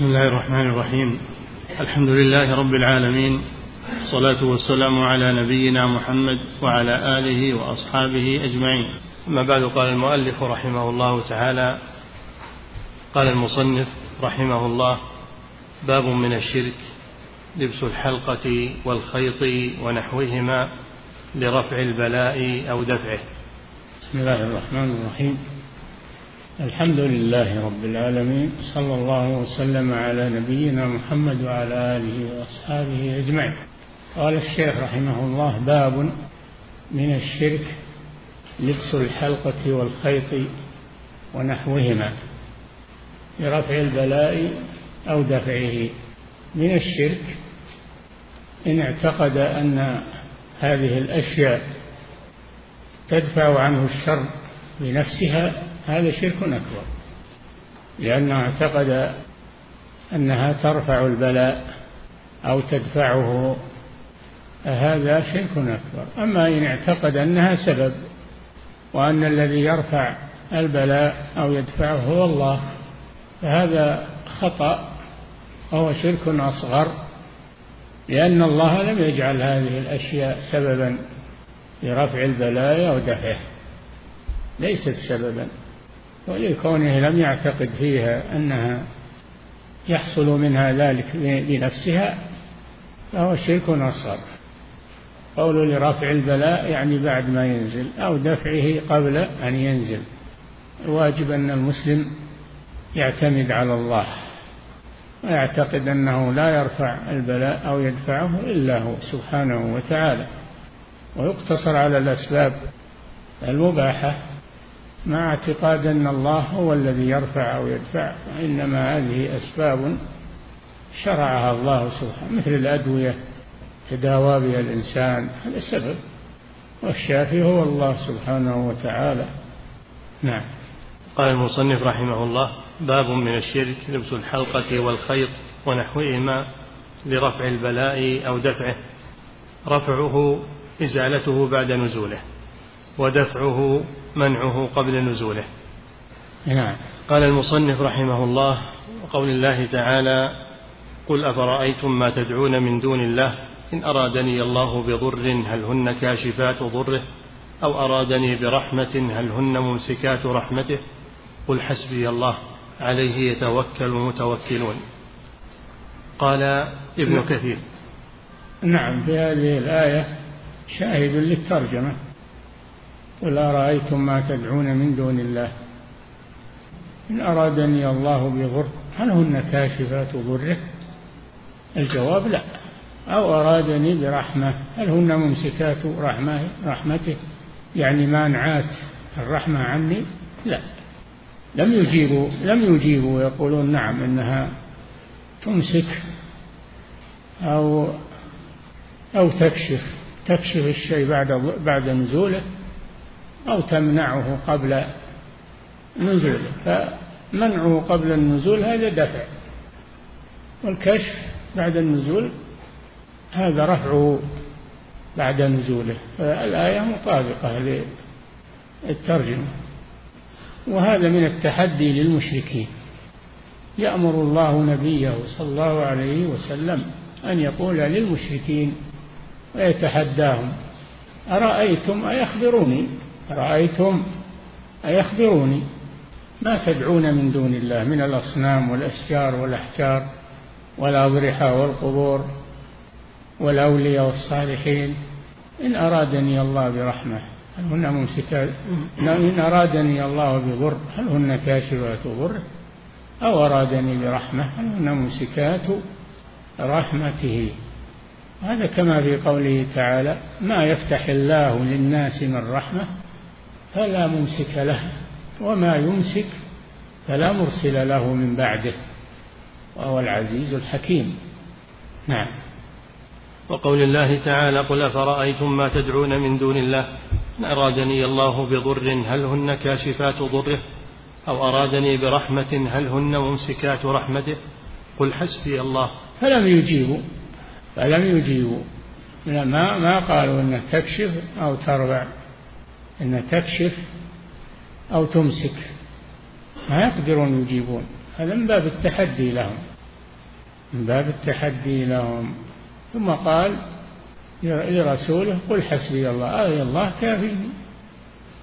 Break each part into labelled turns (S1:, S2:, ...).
S1: بسم الله الرحمن الرحيم. الحمد لله رب العالمين. الصلاة والسلام على نبينا محمد وعلى آله وأصحابه أجمعين. أما بعد قال المؤلف رحمه الله تعالى قال المصنف رحمه الله باب من الشرك لبس الحلقة والخيط ونحوهما لرفع البلاء أو دفعه.
S2: بسم الله الرحمن الرحيم. الحمد لله رب العالمين صلى الله وسلم على نبينا محمد وعلى آله وأصحابه أجمعين. قال الشيخ رحمه الله باب من الشرك لبس الحلقة والخيط ونحوهما لرفع البلاء أو دفعه. من الشرك إن اعتقد أن هذه الأشياء تدفع عنه الشر بنفسها هذا شرك أكبر لأنه اعتقد أنها ترفع البلاء أو تدفعه هذا شرك أكبر. أما إن اعتقد أنها سبب وأن الذي يرفع البلاء أو يدفعه هو الله فهذا خطأ وهو شرك أصغر لأن الله لم يجعل هذه الأشياء سببا لرفع البلاء أو دفعه. ليست سببا. ولكونه لم يعتقد فيها أنها يحصل منها ذلك بنفسها فهو شرك أصغر قول لرفع البلاء يعني بعد ما ينزل أو دفعه قبل أن ينزل. الواجب أن المسلم يعتمد على الله ويعتقد أنه لا يرفع البلاء أو يدفعه إلا هو سبحانه وتعالى. ويقتصر على الأسباب المباحة مع اعتقاد أن الله هو الذي يرفع أو يدفع وإنما هذه أسباب شرعها الله سبحانه مثل الأدوية تداوى بها الإنسان هذا سبب والشافي هو الله سبحانه وتعالى. نعم.
S1: قال المصنف رحمه الله باب من الشرك لبس الحلقة والخيط ونحوهما لرفع البلاء أو دفعه. رفعه إزالته بعد نزوله. ودفعه منعه قبل نزوله.
S2: نعم.
S1: قال المصنف رحمه الله وقول الله تعالى قل أفرأيتم ما تدعون من دون الله؟ إن أرادني الله بضر هل هن كاشفات ضره؟ أو أرادني برحمة هل هن ممسكات رحمته؟ قل حسبي الله عليه يتوكل المتوكلون. قال ابن كثير.
S2: نعم في هذه الآية شاهد للترجمة. قل أرأيتم ما تدعون من دون الله؟ إن أرادني الله بضر هل هن كاشفات ضره؟ الجواب لا. أو أرادني برحمة هل هن ممسكات رحمة رحمته؟ يعني مانعات الرحمة عني؟ لا. لم يجيبوا لم يجيبوا يقولون نعم إنها تمسك أو أو تكشف تكشف الشيء بعد بعد نزوله. أو تمنعه قبل نزوله فمنعه قبل النزول هذا دفع. والكشف بعد النزول هذا رفعه بعد نزوله. فالآية مطابقة للترجمة. وهذا من التحدي للمشركين. يأمر الله نبيه صلى الله عليه وسلم أن يقول للمشركين ويتحداهم أرأيتم أيخبروني؟ أرأيتم أيخبروني ما تدعون من دون الله من الأصنام والأشجار والأحجار والأضرحة والقبور والأولياء والصالحين. إن أرادني الله برحمة هل هن ممسكات؟ إن أرادني الله بضر هل هن كاشفات ضر؟ أو أرادني برحمة هل هن ممسكات رحمته؟ هذا كما في قوله تعالى ما يفتح الله للناس من رحمة فلا ممسك له وما يمسك فلا مرسل له من بعده وهو العزيز الحكيم. نعم.
S1: وقول الله تعالى قل أفرأيتم ما تدعون من دون الله؟ إن أرادني الله بضر هل هن كاشفات ضره؟ أو أرادني برحمة هل هن ممسكات رحمته؟ قل حسبي الله.
S2: فلم يجيبوا فلم يجيبوا. ما ما قالوا انها تكشف أو ترفع إنها تكشف أو تمسك. ما يقدرون يجيبون. هذا من باب التحدي لهم. من باب التحدي لهم. ثم قال لرسوله قل حسبي الله. آي الله كافيني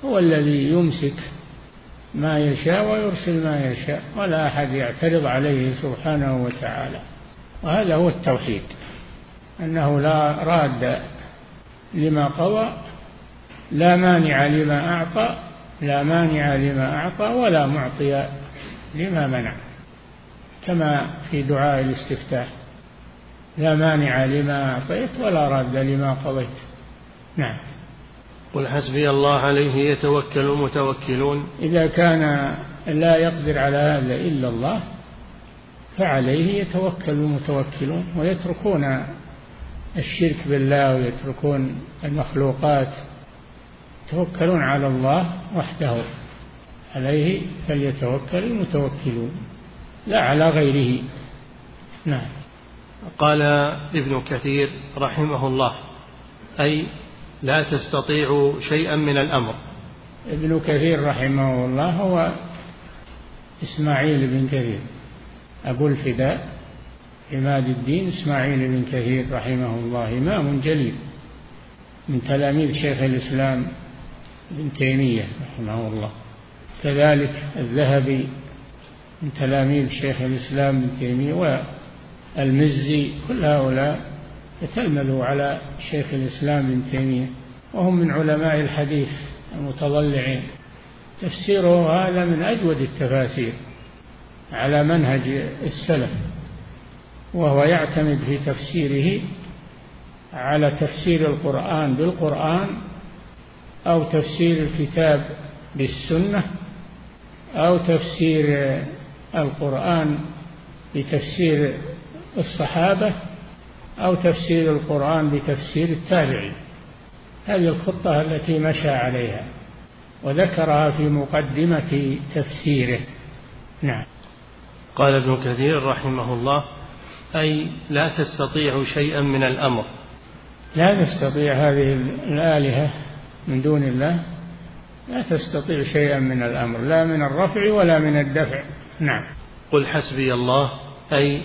S2: هو الذي يمسك ما يشاء ويرسل ما يشاء. ولا أحد يعترض عليه سبحانه وتعالى. وهذا هو التوحيد. أنه لا راد لما قضى لا مانع لما أعطى لا مانع لما أعطى ولا معطي لما منع. كما في دعاء الاستفتاح لا مانع لما أعطيت ولا راد لما قضيت. نعم.
S1: قل حسبي الله عليه يتوكل المتوكلون.
S2: إذا كان لا يقدر على هذا إلا الله فعليه يتوكل المتوكلون ويتركون الشرك بالله ويتركون المخلوقات يتوكلون على الله وحده عليه فليتوكل المتوكلون لا على غيره. نعم.
S1: قال ابن كثير رحمه الله أي لا تستطيع شيئا من الأمر.
S2: ابن كثير رحمه الله هو إسماعيل بن كثير أبو الفداء عماد الدين إسماعيل بن كثير رحمه الله إمام جليل من تلاميذ شيخ الإسلام ابن تيمية رحمه الله. كذلك الذهبي من تلاميذ شيخ الإسلام ابن تيمية والمزي كل هؤلاء يتلمذوا على شيخ الإسلام ابن تيمية وهم من علماء الحديث المتضلعين. تفسيره هذا من أجود التفاسير على منهج السلف وهو يعتمد في تفسيره على تفسير القرآن بالقرآن أو تفسير الكتاب بالسنة أو تفسير القرآن بتفسير الصحابة أو تفسير القرآن بتفسير التابعين. هذه الخطة التي مشى عليها وذكرها في مقدمة تفسيره. نعم.
S1: قال ابن كثير رحمه الله أي لا تستطيع شيئا من الأمر.
S2: لا تستطيع هذه الآلهة من دون الله لا تستطيع شيئا من الأمر لا من الرفع ولا من الدفع. نعم.
S1: قل حسبي الله أي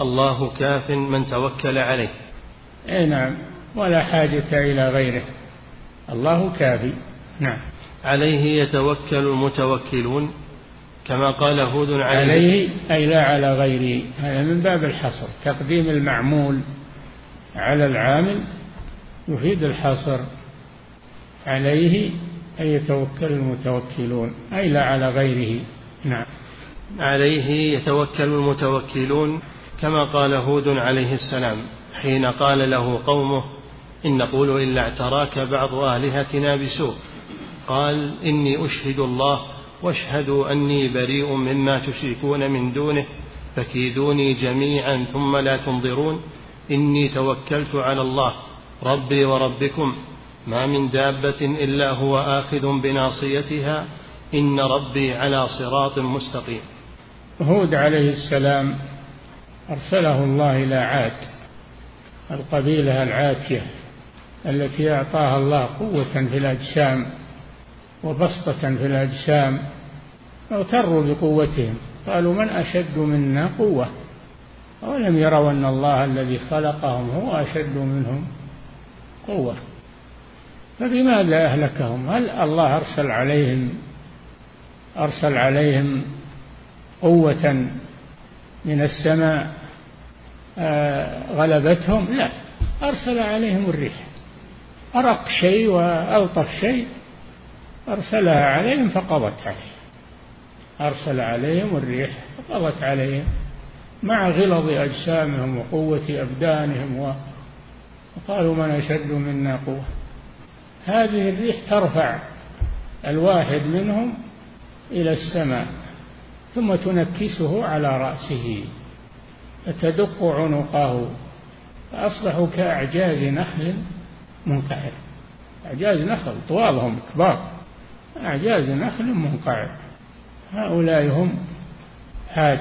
S1: الله كاف من توكل عليه.
S2: أي نعم. ولا حاجة إلى غيره. الله كافي. نعم.
S1: عليه يتوكل المتوكلون كما قال هود
S2: عليه, عليه أي لا على غيره. هذا من باب الحصر. تقديم المعمول على العامل يفيد الحصر. عليه أن يتوكل المتوكلون أي لا على غيره. نعم.
S1: عليه يتوكل المتوكلون كما قال هود عليه السلام حين قال له قومه إن نقول إلا اعتراك بعض آلهتنا بسوء. قال إني أشهد الله واشهدوا أني بريء مما تشركون من دونه فكيدوني جميعا ثم لا تنظرون. إني توكلت على الله ربي وربكم ما من دابة إلا هو آخذ بناصيتها إن ربي على صراط مستقيم.
S2: هود عليه السلام أرسله الله إلى عاد القبيلة العاتية التي أعطاها الله قوة في الأجسام وبسطة في الأجسام اغتروا بقوتهم قالوا من أشد منا قوة؟ أولم يروا أن الله الذي خلقهم هو أشد منهم قوة. فبماذا أهلكهم؟ هل الله أرسل عليهم أرسل عليهم قوة من السماء؟ آه، غلبتهم؟ لا أرسل عليهم الريح. أرق شيء وألطف شيء أرسلها عليهم فقضت عليهم. أرسل عليهم الريح فقضت عليهم مع غلظ أجسامهم وقوة أبدانهم وقالوا من أشد منا قوة؟ هذه الريح ترفع الواحد منهم إلى السماء ثم تنكسه على رأسه فتدق عنقه فأصبحوا كأعجاز نخل منقعر. أعجاز نخل طوالهم كبار أعجاز نخل منقعر. هؤلاء هم هاد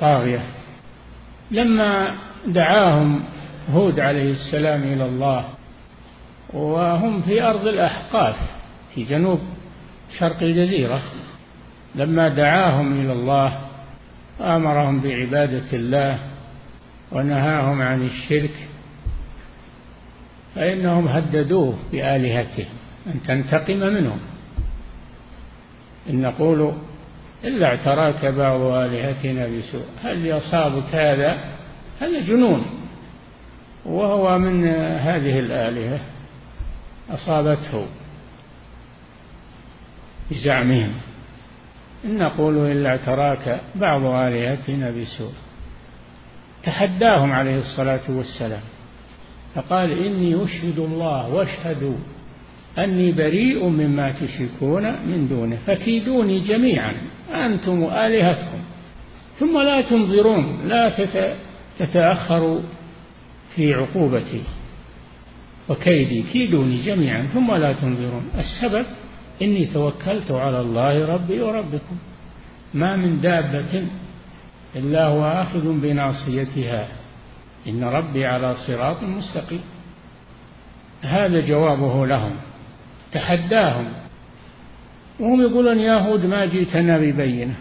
S2: طاغية. لما دعاهم هود عليه السلام إلى الله وهم في أرض الأحقاف في جنوب شرق الجزيرة. لما دعاهم إلى الله وأمرهم بعبادة الله ونهاهم عن الشرك فإنهم هددوه بآلهتهم أن تنتقم منهم. إن نقول إلا اعتراك بعض آلهتنا بسوء هل يصابك هذا؟ هذا جنون. وهو من هذه الآلهة. أصابته بزعمهم. إن نقول إلا اعتراك بعض آلهتنا بسوء. تحداهم عليه الصلاة والسلام. فقال إني أشهد الله واشهدوا. أني بريء مما تشركون من دونه. فكيدوني جميعا. أنتم وآلهتكم ثم لا تنظرون. لا تتأخروا في عقوبتي. وكيدي كيدوني جميعا ثم لا تنظرون. السبب إني توكلت على الله ربي وربكم. ما من دابة إلا هو آخذ بناصيتها. إن ربي على صراط مستقيم. هذا جوابه لهم تحداهم. وهم يقولون يا هود ما جئتنا ببينة.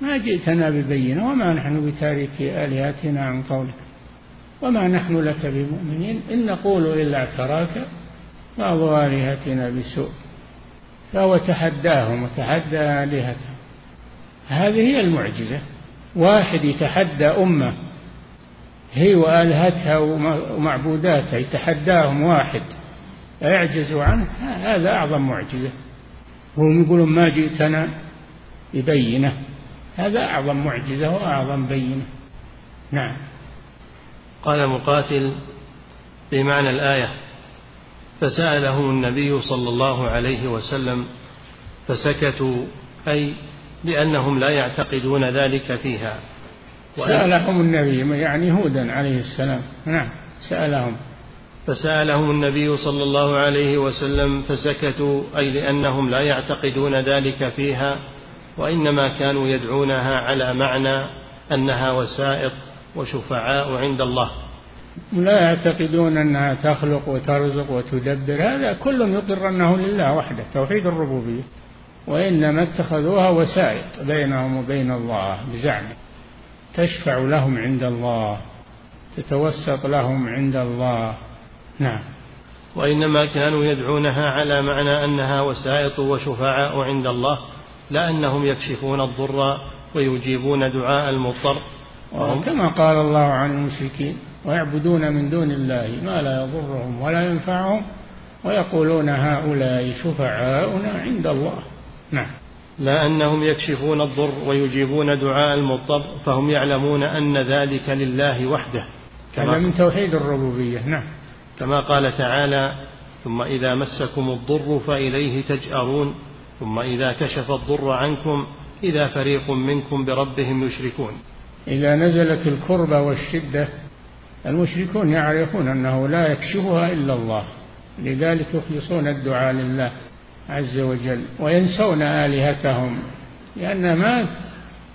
S2: ما جئتنا ببينة وما نحن بتارك آلهتنا عن قولك. وما نحن لك بمؤمنين إن نقول إلا اعتراك بعض آلهتنا بسوء فهو تحداهم وتحدى آلهتهم. هذه هي المعجزة. واحد يتحدى أمة هي وآلهتها ومعبوداتها يتحداهم واحد يعجزوا عنه هذا أعظم معجزة. وهم يقولون ما جئتنا ببينة هذا أعظم معجزة وأعظم بينة. نعم.
S1: قال مقاتل بمعنى الآية. فسألهم النبي صلى الله عليه وسلم فسكتوا أي لأنهم لا يعتقدون ذلك فيها.
S2: سألهم النبي يعني هودا عليه السلام. نعم سألهم.
S1: فسألهم النبي صلى الله عليه وسلم فسكتوا أي لأنهم لا يعتقدون ذلك فيها وإنما كانوا يدعونها على معنى أنها وسائط وشفعاء عند الله.
S2: لا يعتقدون أنها تخلق وترزق وتدبر هذا كل يقر أنه لله وحده توحيد الربوبية. وإنما اتخذوها وسائط بينهم وبين الله بزعمه تشفع لهم عند الله تتوسط لهم عند الله. نعم.
S1: وإنما كانوا يدعونها على معنى أنها وسائط وشفعاء عند الله لا أنهم يكشفون الضر ويجيبون دعاء المضطر.
S2: كما قال الله عن المشركين ويعبدون من دون الله ما لا يضرهم ولا ينفعهم ويقولون هؤلاء شفعاؤنا عند الله. نعم.
S1: لا أنهم يكشفون الضر ويجيبون دعاء المضطر فهم يعلمون أن ذلك لله وحده.
S2: هذا من توحيد الربوبية. نعم.
S1: كما قال تعالى ثم إذا مسكم الضر فإليه تجأرون ثم إذا كشف الضر عنكم إذا فريق منكم بربهم يشركون.
S2: إذا نزلت الكربة والشدة المشركون يعرفون أنه لا يكشفها إلا الله لذلك يخلصون الدعاء لله عز وجل وينسون آلهتهم لأن ما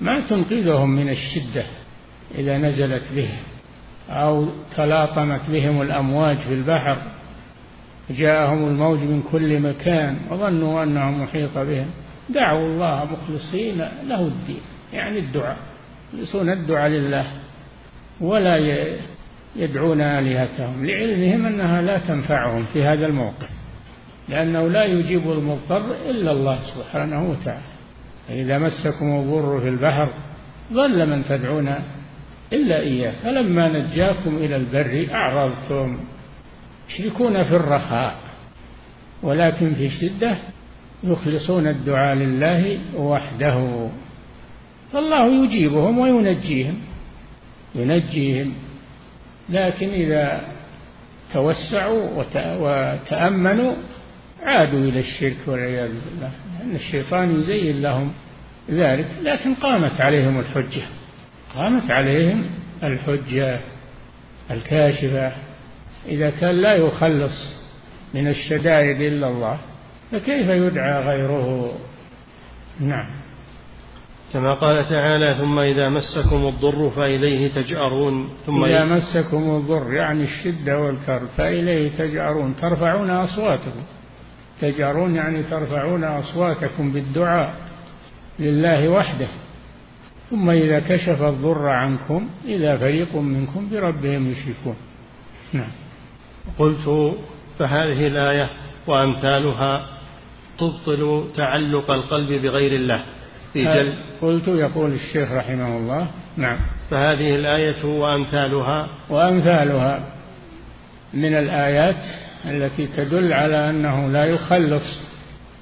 S2: ما تنقذهم من الشدة إذا نزلت بهم أو تلاطمت بهم الأمواج في البحر. جاءهم الموج من كل مكان وظنوا أنه محيط بهم. دعوا الله مخلصين له الدين يعني الدعاء. يخلصون الدعاء لله ولا يدعون آلهتهم لعلمهم أنها لا تنفعهم في هذا الموقف لأنه لا يجيب المضطر إلا الله سبحانه وتعالى. فإذا مسكم الضر في البحر ظل من تدعون إلا إياه. فلما نجاكم إلى البر أعرضتم يشركون في الرخاء ولكن في الشدة يخلصون الدعاء لله وحده. فالله يجيبهم وينجيهم. ينجيهم. لكن إذا توسعوا وتأمنوا عادوا إلى الشرك والعياذ بالله. لأن الشيطان يزين لهم ذلك. لكن قامت عليهم الحجة. قامت عليهم الحجة الكاشفة. إذا كان لا يخلص من الشدائد إلا الله فكيف يدعى غيره؟ نعم.
S1: كما قال تعالى ثم إذا مسكم الضر فإليه تجأرون. ثم
S2: إذا مسكم الضر يعني الشدة والكرب فإليه تجأرون ترفعون أصواتكم. تجأرون يعني ترفعون أصواتكم بالدعاء لله وحده. ثم إذا كشف الضر عنكم إذا فريق منكم بربهم يشركون. نعم.
S1: قلت فهذه الآية وأمثالها تبطل تعلق القلب بغير الله. في جل
S2: قلت يقول الشيخ رحمه الله. نعم.
S1: فهذه الآية وأمثالها؟
S2: وأمثالها من الآيات التي تدل على أنه لا يخلص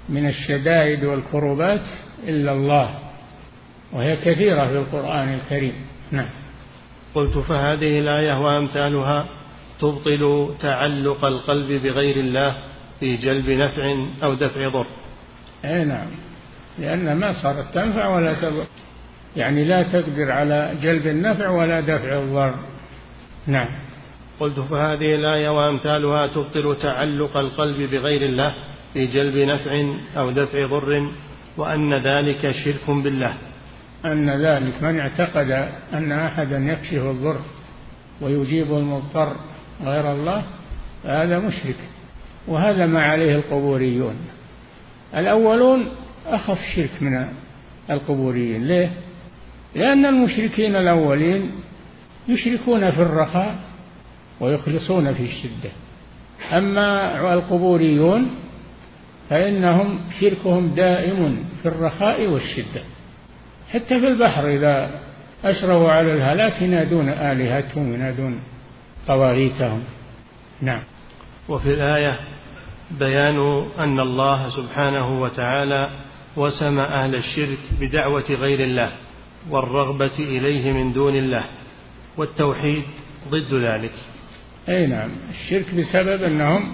S2: من الشدائد والكربات إلا الله وهي كثيرة في القرآن الكريم. نعم.
S1: قلت فهذه الآية وأمثالها تبطل تعلق القلب بغير الله في جلب نفع أو دفع ضر.
S2: أي نعم. لأنها ما صارت تنفع ولا تضر يعني لا تقدر على جلب النفع ولا دفع الضر. نعم.
S1: قلت فهذه الآية وأمثالها تبطل تعلق القلب بغير الله في جلب نفع أو دفع ضر وأن ذلك شرك بالله.
S2: أن ذلك من اعتقد أن أحدا يكشف الضر ويجيب المضطر غير الله فهذا مشرك. وهذا ما عليه القبوريون. الأولون أخف شرك من القبوريين. ليه؟ لأن المشركين الأولين يشركون في الرخاء ويخلصون في الشدة. أما القبوريون فإنهم شركهم دائم في الرخاء والشدة. حتى في البحر إذا أشروا على الهلاك ينادون آلهتهم ينادون طواغيتهم نعم.
S1: وفي الآية بيان أن الله سبحانه وتعالى وسم أهل الشرك بدعوة غير الله والرغبة إليه من دون الله والتوحيد ضد ذلك.
S2: أي نعم الشرك بسبب أنهم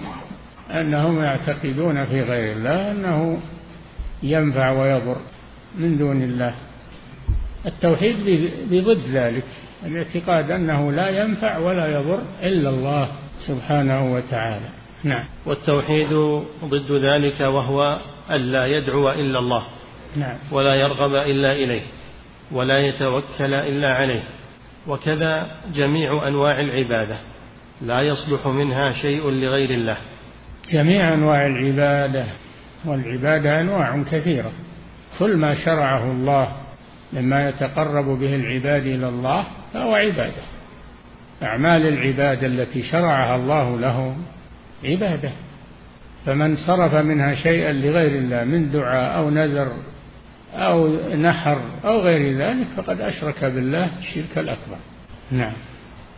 S2: أنهم يعتقدون في غير الله أنه ينفع ويضر من دون الله. التوحيد بضد ذلك الاعتقاد أنه لا ينفع ولا يضر إلا الله سبحانه وتعالى. نعم.
S1: والتوحيد ضد ذلك وهو ألا يدعو إلا الله.
S2: نعم.
S1: ولا يرغب إلا إليه. ولا يتوكل إلا عليه. وكذا جميع أنواع العبادة. لا يصلح منها شيء لغير الله.
S2: جميع أنواع العبادة. والعبادة أنواع كثيرة. كل ما شرعه الله مما يتقرب به العباد إلى الله فهو عبادة. أعمال العبادة التي شرعها الله له عبادة. فمن صرف منها شيئا لغير الله من دعاء أو نذر أو نحر أو غير ذلك فقد أشرك بالله الشرك الأكبر. نعم.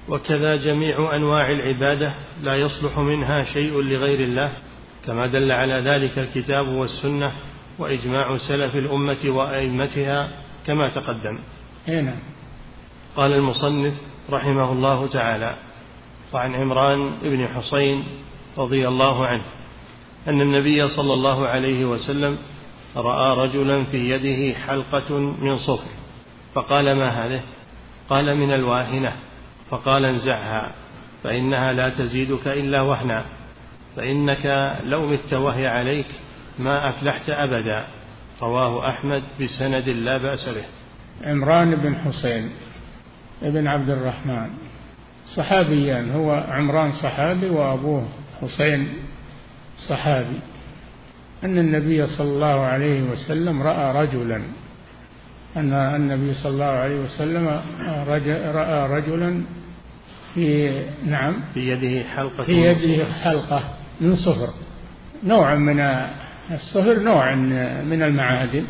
S1: وكذا جميع أنواع العبادة لا يصلح منها شيء لغير الله كما دل على ذلك الكتاب والسنة وإجماع سلف الأمة وأئمتها كما تقدم.
S2: هنا.
S1: قال المصنف رحمه الله تعالى وعن عمران بن حصين رضي الله عنه أن النبي صلى الله عليه وسلم رأى رجلا في يده حلقة من صفر. فقال ما هذه؟ قال من الواهنة. فقال انزعها. فإنها لا تزيدك إلا وهنا. فإنك لو مت وهي عليك ما أفلحت أبدا. رواه أحمد بسند لا بأس به.
S2: عمران بن حسين ابن عبد الرحمن. صحابيان هو عمران صحابي وأبوه حسين صحابي أن النبي صلى الله عليه وسلم رأى رجلا. أن النبي صلى الله عليه وسلم رأى رجلا في نعم
S1: في يده حلقة
S2: في يده حلقة من صفر. نوع من الصهر نوع من المعادن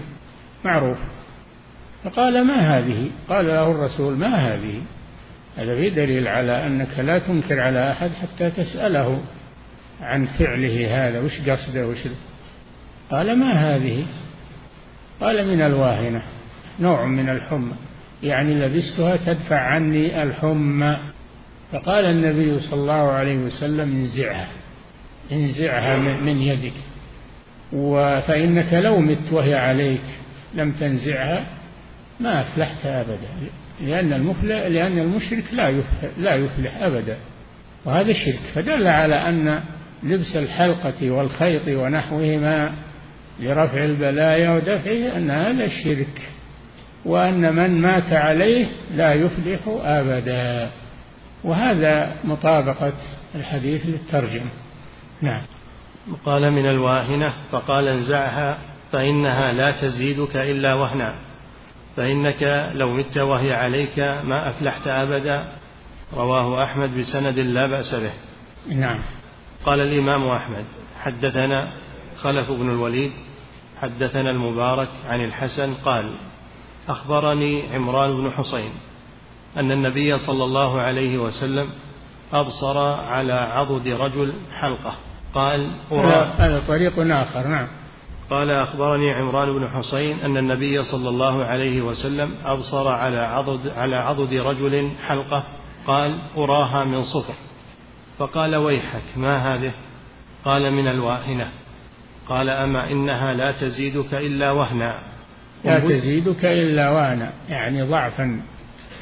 S2: معروف. فقال ما هذه؟ قال له الرسول ما هذه؟ هذا في دليل على أنك لا تنكر على أحد حتى تسأله. عن فعله هذا وش قصده؟ وش قال ما هذه؟ قال من الواهنة نوع من الحمى يعني لبستها تدفع عني الحمى. فقال النبي صلى الله عليه وسلم انزعها انزعها من يدك فإنك لو مت وهي عليك لم تنزعها ما أفلحت أبدا لأن المفلح لأن المشرك لا يفلح, لا يفلح أبدا وهذا الشرك فدل على أن لبس الحلقة والخيط ونحوهما لرفع البلايا ودفعه أن هذا الشرك وأن من مات عليه لا يفلح أبدا. وهذا مطابقة الحديث للترجمة. نعم.
S1: قال من الواهنة فقال انزعها فإنها لا تزيدك إلا وهنا. فإنك لو مت وهي عليك ما أفلحت أبدا. رواه أحمد بسند لا بأس به.
S2: نعم.
S1: قال الإمام أحمد حدثنا خلف بن الوليد حدثنا المبارك عن الحسن قال أخبرني عمران بن حصين أن النبي صلى الله عليه وسلم أبصر على عضد رجل حلقة. قال
S2: هذا طريق آخر نعم.
S1: قال أخبرني عمران بن حسين أن النبي صلى الله عليه وسلم أبصر على عضد على عضد رجل حلقة. قال أراها من صفر. فقال ويحك ما هذه؟ قال من الواهنة. قال أما إنها لا تزيدك إلا وهنا.
S2: لا تزيدك إلا وهنا يعني ضعفا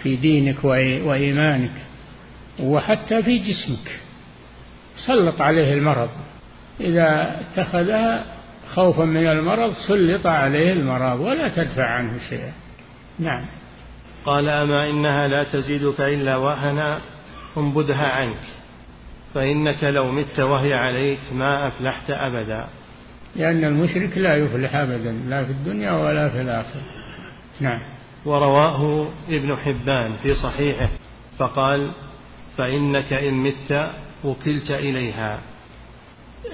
S2: في دينك وإيمانك وحتى في جسمك. سلط عليه المرض. إذا اتخذها خوفا من المرض سلط عليه المرض ولا تدفع عنه شيئا. نعم.
S1: قال أما إنها لا تزيدك إلا وهنا انبذها عنك. فإنك لو مت وهي عليك ما أفلحت أبدا.
S2: لأن المشرك لا يفلح أبدا لا في الدنيا ولا في الآخرة. نعم.
S1: ورواه ابن حبان في صحيحه فقال فإنك إن مت وكلت إليها.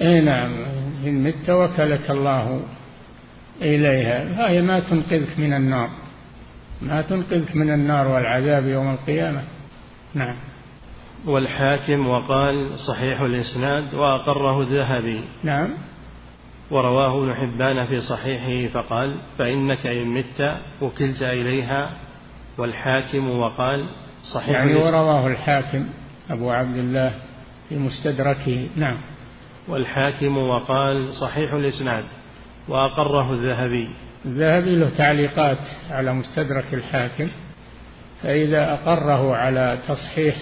S2: إي نعم إن مت وكلك الله إليها. فهي ما تنقذك من النار ما تنقذك من النار والعذاب يوم القيامة. نعم.
S1: والحاكم وقال صحيح الإسناد وأقره الذهبي.
S2: نعم.
S1: ورواه ابن حبان في صحيحه فقال فإنك إن مت وكلت إليها. والحاكم وقال صحيح
S2: يعني ورواه الحاكم أبو عبد الله في مستدركه. نعم.
S1: والحاكم وقال صحيح الإسناد وأقره الذهبي.
S2: الذهبي له تعليقات على مستدرك الحاكم فإذا أقره على تصحيح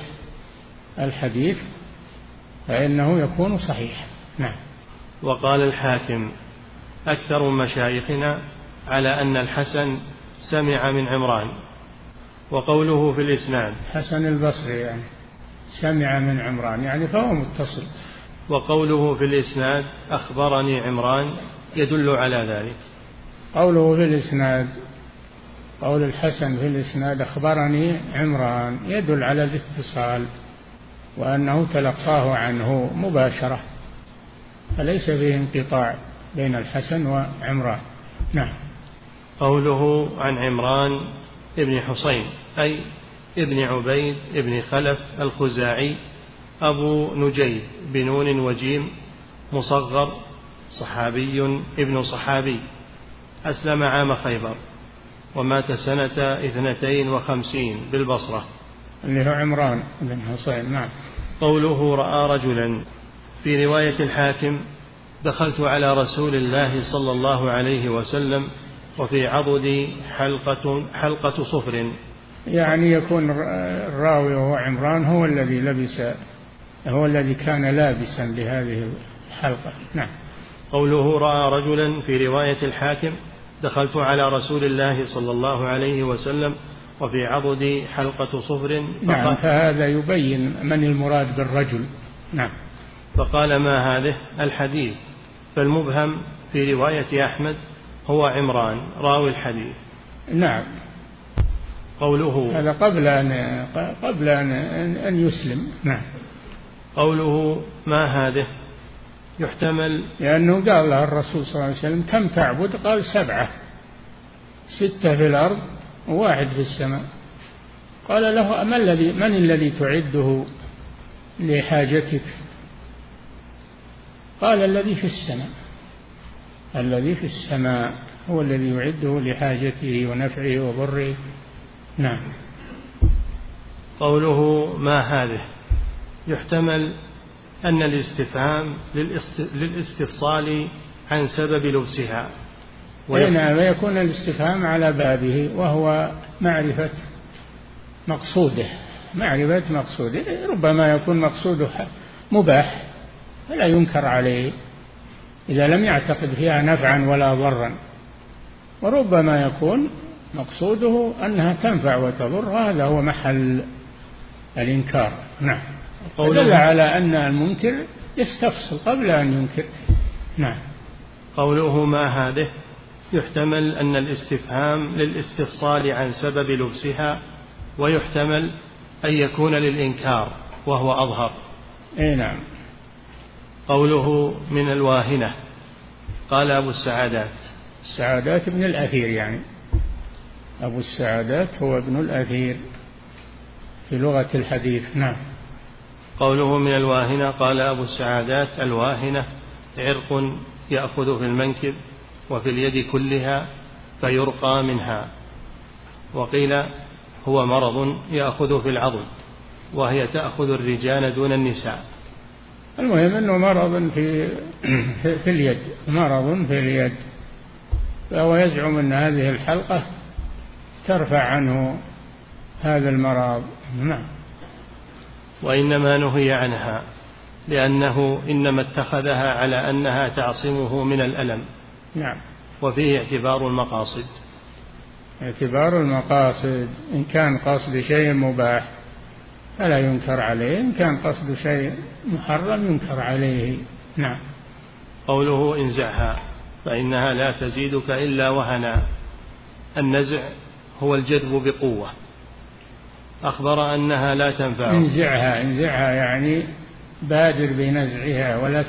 S2: الحديث فإنه يكون صحيحا نعم.
S1: وقال الحاكم أكثر مشايخنا على أن الحسن سمع من عمران وقوله في الإسناد
S2: حسن البصري يعني سمع من عمران يعني فهو متصل.
S1: وقوله في الإسناد أخبرني عمران يدل على ذلك.
S2: قوله في الإسناد قول الحسن في الإسناد أخبرني عمران يدل على الاتصال. وأنه تلقاه عنه مباشرة فليس فيه انقطاع بين الحسن وعمران. نعم.
S1: قوله عن عمران ابن حسين أي ابن عبيد ابن خلف الخزاعي أبو نجيب بنون وجيم مصغر صحابي ابن صحابي أسلم عام خيبر ومات سنة اثنتين وخمسين بالبصرة.
S2: اللي هو عمران بن حسين نعم.
S1: قوله رأى رجلا. في رواية الحاكم دخلت على رسول الله صلى الله عليه وسلم وفي عضدي حلقة حلقة صفر.
S2: يعني يكون الراوي وهو عمران هو الذي لبس هو الذي كان لابسا لهذه الحلقة. نعم.
S1: قوله رأى رجلا في رواية الحاكم دخلت على رسول الله صلى الله عليه وسلم وفي عضدي حلقة صفر
S2: نعم فهذا يبين من المراد بالرجل. نعم.
S1: فقال ما هذه؟ الحديث. فالمبهم في رواية أحمد هو عمران راوي الحديث.
S2: نعم.
S1: قوله
S2: هذا قبل أن قبل أن أن يسلم. نعم.
S1: قوله ما هذه؟ يحتمل
S2: لأنه قال له الرسول صلى الله عليه وسلم كم تعبد؟ قال سبعة. ستة في الأرض وواحد في السماء. قال له ما الذي من الذي تعده لحاجتك؟ قال الذي في السماء. الذي في السماء هو الذي يعده لحاجته ونفعه وضره. نعم.
S1: قوله ما هذه؟ يحتمل أن الاستفهام للاستفصال عن سبب لبسها.
S2: نعم ويكون الاستفهام على بابه وهو معرفة مقصوده. معرفة مقصوده ربما يكون مقصوده مباح فلا ينكر عليه إذا لم يعتقد فيها نفعا ولا ضرا. وربما يكون مقصوده أنها تنفع وتضر هذا هو محل الإنكار. نعم. دل على أن المنكر يستفصل قبل أن ينكر. نعم.
S1: قوله ما هذه؟ يحتمل أن الاستفهام للاستفصال عن سبب لبسها ويحتمل أن يكون للإنكار وهو أظهر.
S2: أي نعم.
S1: قوله من الواهنة قال أبو السعادات.
S2: السعادات ابن الأثير يعني. أبو السعادات هو ابن الأثير في لغة الحديث نعم.
S1: قوله من الواهنة قال أبو السعادات الواهنة عرق يأخذ في المنكب. وفي اليد كلها فيرقى منها. وقيل هو مرض يأخذ في العضد وهي تأخذ الرجال دون النساء.
S2: المهم أنه مرض في, في اليد مرض في اليد. فهو يزعم أن هذه الحلقة ترفع عنه هذا المرض. نعم.
S1: وإنما نهي عنها لأنه إنما اتخذها على أنها تعصمه من الألم.
S2: نعم.
S1: وفيه اعتبار المقاصد.
S2: اعتبار المقاصد إن كان قصد شيء مباح فلا ينكر عليه إن كان قصد شيء محرم ينكر عليه. نعم.
S1: قوله انزعها فإنها لا تزيدك إلا وهنا. النزع هو الجذب بقوة. أخبر أنها لا تنفع.
S2: انزعها انزعها يعني بادر بنزعها ولا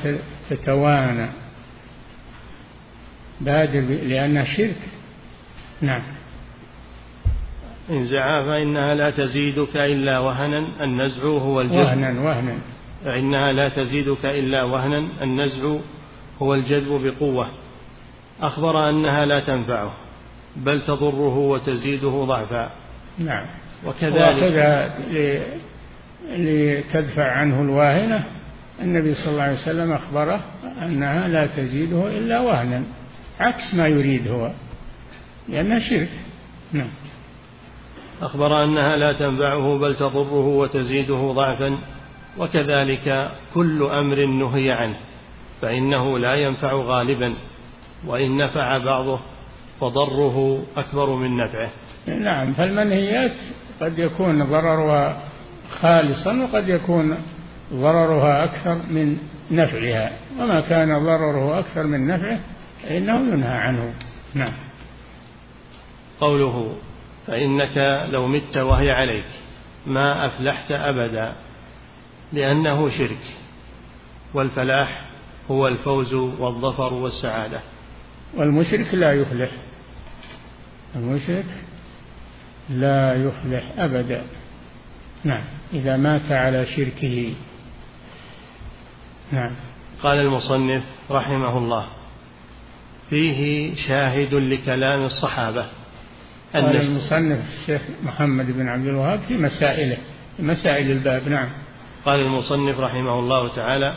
S2: تتوانى. بادر لأنها شرك نعم.
S1: انزعها فإنها لا تزيدك إلا وهنا النزع هو الجذب
S2: وهنا وهنا.
S1: فإنها لا تزيدك إلا وهنا النزع هو الجذب بقوة. أخبر أنها لا تنفعه بل تضره وتزيده ضعفا.
S2: نعم.
S1: وكذلك
S2: لتدفع عنه الواهنة. النبي صلى الله عليه وسلم أخبره أنها لا تزيده إلا وهنا. عكس ما يريد هو. لأنها شرك. نعم.
S1: أخبر أنها لا تنفعه بل تضره وتزيده ضعفا. وكذلك كل أمر نهي عنه. فإنه لا ينفع غالبا. وإن نفع بعضه فضره أكبر من نفعه.
S2: نعم. فالمنهيات قد يكون ضررها خالصا وقد يكون ضررها أكثر من نفعها. وما كان ضرره أكثر من نفعه فإنه ينهى عنه. نعم.
S1: قوله فإنك لو مت وهي عليك ما أفلحت أبدا لأنه شرك والفلاح هو الفوز والظفر والسعادة.
S2: والمشرك لا يفلح. المشرك لا يفلح أبدا. نعم. إذا مات على شركه. نعم.
S1: قال المصنف رحمه الله فيه شاهد لكلام الصحابة.
S2: قال المصنف الشيخ محمد بن عبد الوهاب في مسائله في مسائل الباب نعم.
S1: قال المصنف رحمه الله تعالى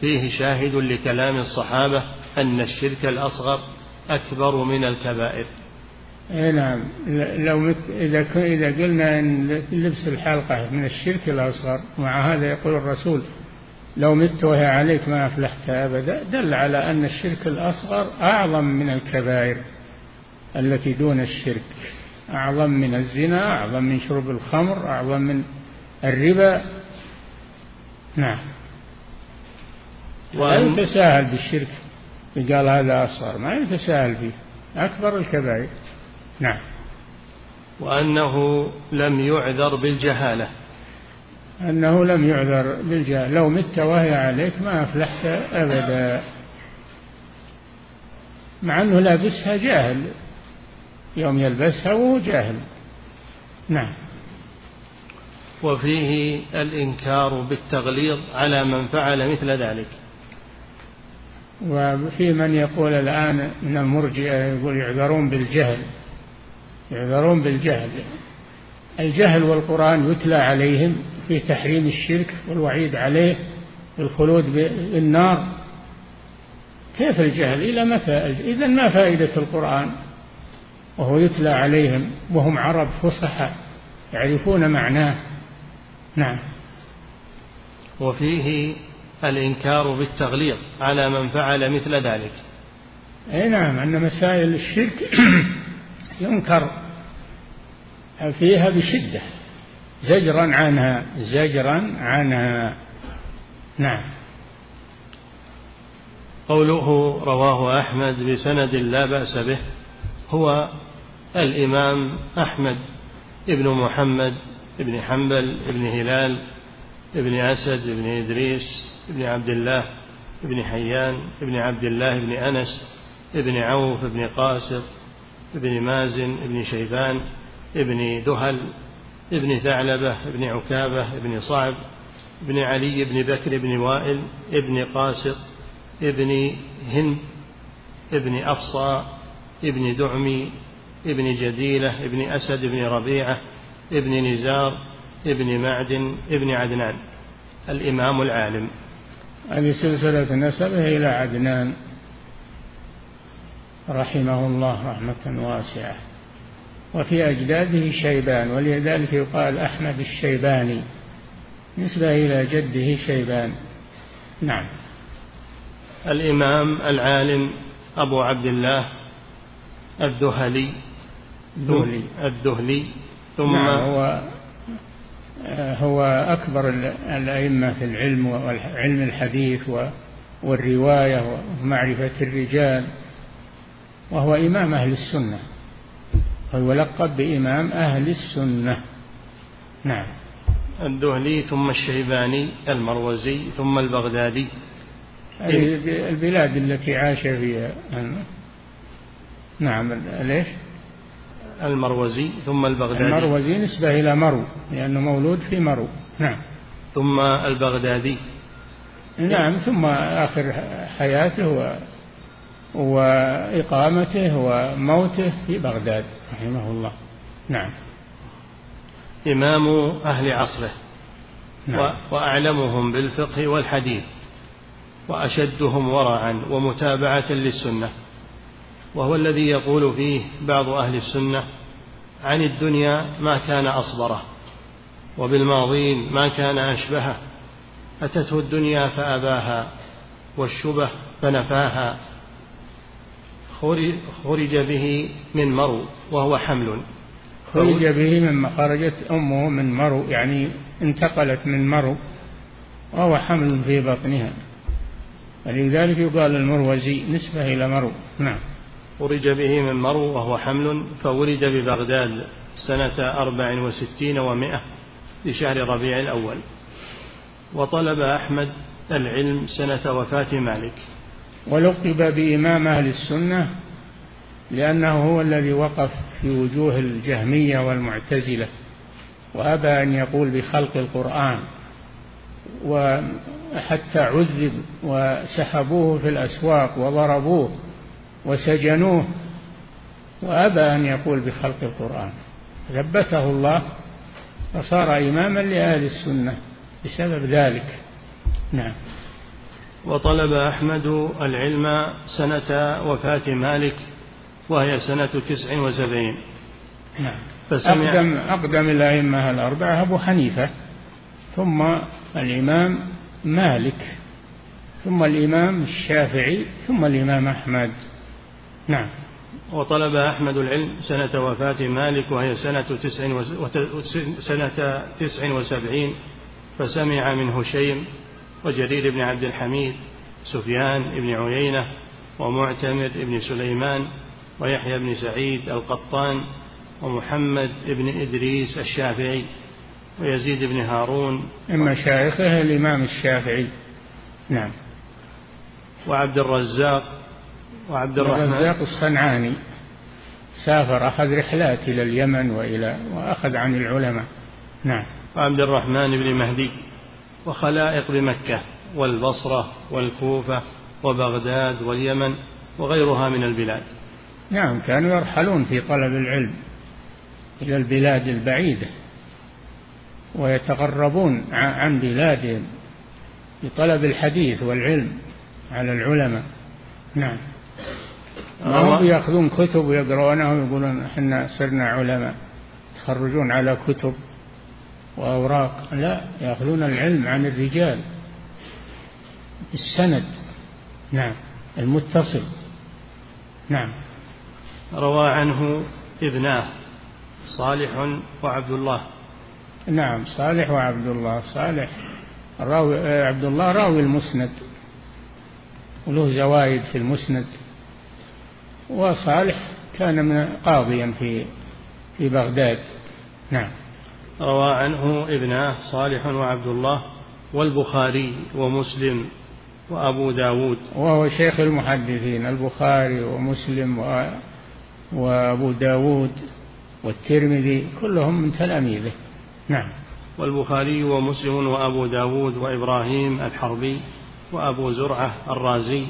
S1: فيه شاهد لكلام الصحابة أن الشرك الأصغر أكبر من الكبائر.
S2: اي نعم. لو مت إذا إذا قلنا إن لبس الحلقة من الشرك الأصغر ومع هذا يقول الرسول لو مت وهي عليك ما أفلحت أبدا دل على أن الشرك الأصغر أعظم من الكبائر التي دون الشرك. أعظم من الزنا أعظم من شرب الخمر أعظم من الربا. نعم. لا يتساهل بالشرك. قال هذا أصغر ما يتساهل فيه. أكبر الكبائر. نعم.
S1: وأنه لم يعذر بالجهالة.
S2: أنه لم يعذر بالجهالة لو مت وهي عليك ما أفلحت أبدا. مع أنه لابسها جاهل. يوم يلبسها وهو جاهل. نعم.
S1: وفيه الإنكار بالتغليظ على من فعل مثل ذلك.
S2: وفي من يقول الآن من المرجئة يقول يعذرون بالجهل. يعذرون بالجهل. الجهل والقرآن يتلى عليهم. في تحريم الشرك والوعيد عليه بالخلود بالنار. كيف الجهل؟ إلى متى إذا ما فائدة القرآن؟ وهو يتلى عليهم وهم عرب فصحى يعرفون معناه. نعم.
S1: وفيه الإنكار بالتغليظ على من فعل مثل ذلك.
S2: أي نعم أن مسائل الشرك ينكر فيها بشدة. زجرا عنها زجرا عنها. نعم.
S1: قوله رواه أحمد بسند لا بأس به هو الإمام أحمد ابن محمد ابن حنبل ابن هلال ابن أسد ابن إدريس ابن عبد الله ابن حيان ابن عبد الله ابن أنس ابن عوف ابن قاسر ابن مازن ابن شيبان ابن دهل ابن ثعلبة ابن عكابة ابن صعب ابن علي بن بكر بن وائل ابن قاسط ابن هند ابن أفصى ابن دعمي ابن جديلة ابن أسد بن ربيعة ابن نزار ابن معدن ابن عدنان. الإمام العالم.
S2: هذه سلسلة نسبه إلى عدنان. رحمه الله رحمة واسعة. وفي أجداده شيبان ولذلك يقال أحمد الشيباني. نسبة إلى جده شيبان. نعم.
S1: الإمام العالم أبو عبد الله الذهلي
S2: الذهلي.
S1: الذهلي ثم
S2: نعم هو هو أكبر الأئمة في العلم وعلم الحديث والرواية ومعرفة الرجال وهو إمام أهل السنة. هو يلقب بإمام أهل السنة. نعم.
S1: الدهلي ثم الشيباني المروزي ثم البغدادي.
S2: البلاد التي عاش فيها. نعم ليش؟
S1: المروزي ثم البغدادي.
S2: المروزي نسبة إلى مرو لأنه مولود في مرو. نعم.
S1: ثم البغدادي.
S2: نعم ثم آخر حياته وإقامته وموته في بغداد رحمه الله. نعم.
S1: إمام أهل عصره. نعم. وأعلمهم بالفقه والحديث. وأشدهم ورعا ومتابعة للسنة. وهو الذي يقول فيه بعض أهل السنة عن الدنيا ما كان أصبره وبالماضين ما كان أشبهه. أتته الدنيا فأباها والشبه فنفاها. خرج به من مرو وهو حمل.
S2: خرج به من خرجت أمه من مرو يعني انتقلت من مرو وهو حمل في بطنها. ولذلك يقال المروزي نسبة إلى مرو. نعم.
S1: خرج به من مرو وهو حمل فولد ببغداد سنة أربع وستين ومائة لشهر ربيع الأول. وطلب أحمد العلم سنة وفاة مالك.
S2: ولقب بإمام أهل السنة لأنه هو الذي وقف في وجوه الجهمية والمعتزلة وأبى أن يقول بخلق القرآن وحتى عذب وسحبوه في الأسواق وضربوه وسجنوه وأبى أن يقول بخلق القرآن. ثبته الله فصار إماما لأهل السنة بسبب ذلك. نعم.
S1: وطلب أحمد العلم سنة وفاة مالك وهي سنة تسع وسبعين.
S2: نعم. أقدم أقدم الأئمة الأربعة أبو حنيفة ثم الإمام مالك ثم الإمام الشافعي ثم الإمام أحمد. نعم.
S1: وطلب أحمد العلم سنة وفاة مالك وهي سنة تسع سنة تسع وسبعين فسمع من هشيم وجرير بن عبد الحميد سفيان بن عيينة ومعتمر بن سليمان ويحيى بن سعيد القطان ومحمد بن إدريس الشافعي ويزيد بن هارون.
S2: من مشايخه الإمام الشافعي. نعم.
S1: وعبد الرزاق
S2: وعبد الرحمن. الرزاق الصنعاني. سافر أخذ رحلات إلى اليمن وإلى وأخذ عن العلماء. نعم.
S1: وعبد الرحمن بن مهدي. وخلائق بمكة والبصرة والكوفة وبغداد واليمن وغيرها من البلاد.
S2: نعم كانوا يرحلون في طلب العلم إلى البلاد البعيدة ويتغربون عن بلادهم لطلب الحديث والعلم على العلماء. نعم. ما هم ياخذون كتب ويقرؤونها ويقولون إحنا صرنا علماء يتخرجون على كتب. وأوراق لا يأخذون العلم عن الرجال. السند نعم المتصل نعم.
S1: روى عنه ابناه صالح وعبد الله.
S2: نعم صالح وعبد الله صالح. راوي عبد الله راوي المسند وله زوايد في المسند. وصالح كان من قاضيا في في بغداد. نعم.
S1: روى عنه ابناه صالح وعبد الله والبخاري ومسلم وأبو داود.
S2: وهو شيخ المحدثين البخاري ومسلم وأبو داود والترمذي كلهم من تلاميذه. نعم.
S1: والبخاري ومسلم وأبو داود وإبراهيم الحربي وأبو زرعة الرازي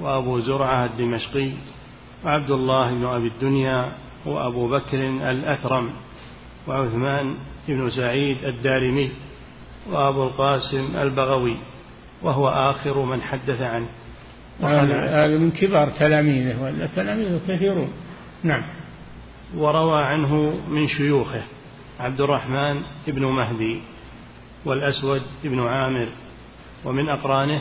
S1: وأبو زرعة الدمشقي وعبد الله بن أبي الدنيا وأبو بكر الأكرم. وعثمان بن سعيد الدارمي وأبو القاسم البغوي وهو آخر من حدث عنه.
S2: هذا من كبار تلاميذه ولا تلاميذه كثيرون. نعم.
S1: وروى عنه من شيوخه عبد الرحمن بن مهدي والأسود بن عامر ومن أقرانه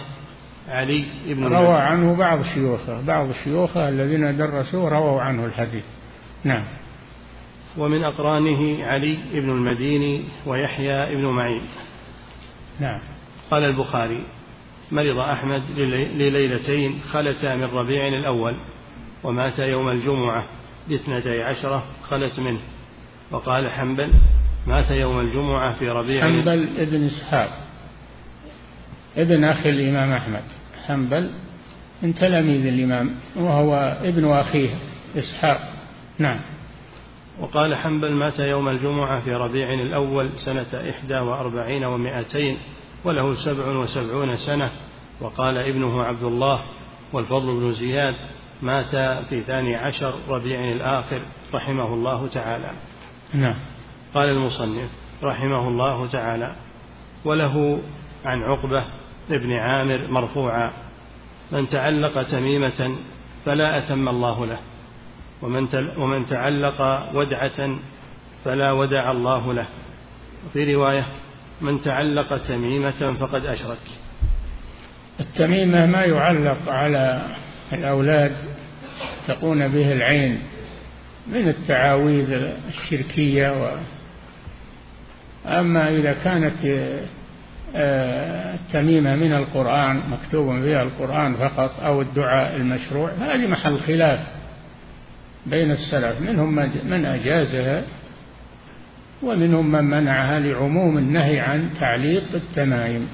S1: علي بن
S2: روى عنه بعض شيوخه بعض شيوخه الذين درسوه رووا عنه الحديث. نعم.
S1: ومن أقرانه علي بن المديني ويحيى بن معين.
S2: نعم.
S1: قال البخاري مرض أحمد لليلتين خلتا من ربيع الأول ومات يوم الجمعة لاثنتي عشرة خلت منه. وقال حنبل مات يوم الجمعة في ربيع
S2: حنبل ابن إسحاق ابن أخي الإمام أحمد. حنبل من تلاميذ الإمام وهو ابن أخيه إسحاق. نعم.
S1: وقال حنبل مات يوم الجمعة في ربيع الأول سنة إحدى وأربعين ومائتين وله سبع وسبعون سنة. وقال ابنه عبد الله والفضل بن زياد مات في ثاني عشر ربيع الآخر رحمه الله تعالى.
S2: نعم.
S1: قال المصنف رحمه الله تعالى وله عن عقبة ابن عامر مرفوعا من تعلق تميمة فلا أتم الله له. ومن ومن تعلق ودعة فلا ودع الله له. وفي رواية من تعلق تميمة فقد أشرك.
S2: التميمة ما يعلق على الأولاد تقون به العين من التعاويذ الشركية و أما إذا كانت التميمة من القرآن مكتوب فيها القرآن فقط أو الدعاء المشروع هذه محل خلاف. بين السلف منهم من أجازها ومنهم من منعها لعموم النهي عن تعليق التمائم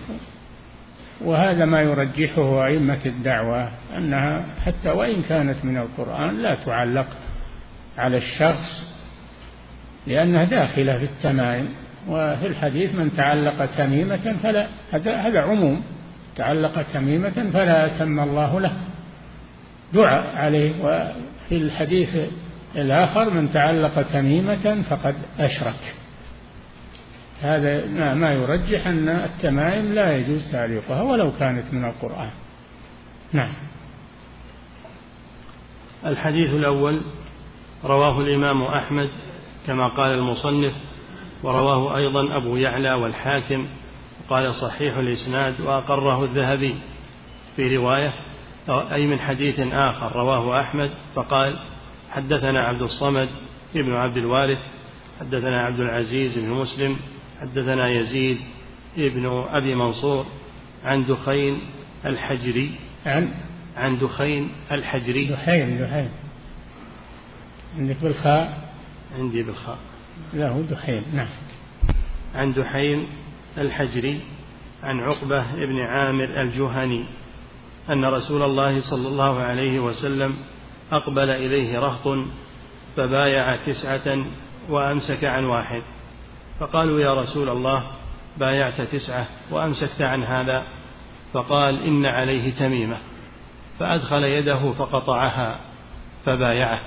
S2: وهذا ما يرجحه أئمة الدعوة أنها حتى وإن كانت من القرآن لا تعلق على الشخص لأنها داخلة في التمائم وفي الحديث من تعلق تميمة فلا هذا هذا عموم تعلق تميمة فلا أتم الله له. دعاء عليه. وفي الحديث الآخر من تعلق تميمة فقد أشرك. هذا ما يرجح أن التمائم لا يجوز تعليقها ولو كانت من القرآن. نعم.
S1: الحديث الأول رواه الإمام أحمد كما قال المصنف ورواه أيضا أبو يعلى والحاكم قال صحيح الإسناد وأقره الذهبي. في رواية أي من حديث آخر رواه أحمد فقال حدثنا عبد الصمد ابن عبد الوارث حدثنا عبد العزيز بن مسلم حدثنا يزيد ابن أبي منصور عن دخين الحجري
S2: عن؟
S1: عن دخين الحجري.
S2: دحين دحين عندك بالخاء؟
S1: عندي بالخاء.
S2: لا هو دحين نعم.
S1: عن دحين الحجري عن عقبة بن عامر الجهني. أن رسول الله صلى الله عليه وسلم أقبل إليه رهط فبايع تسعة وأمسك عن واحد. فقالوا يا رسول الله بايعت تسعة وأمسكت عن هذا. فقال إن عليه تميمة. فأدخل يده فقطعها فبايعه.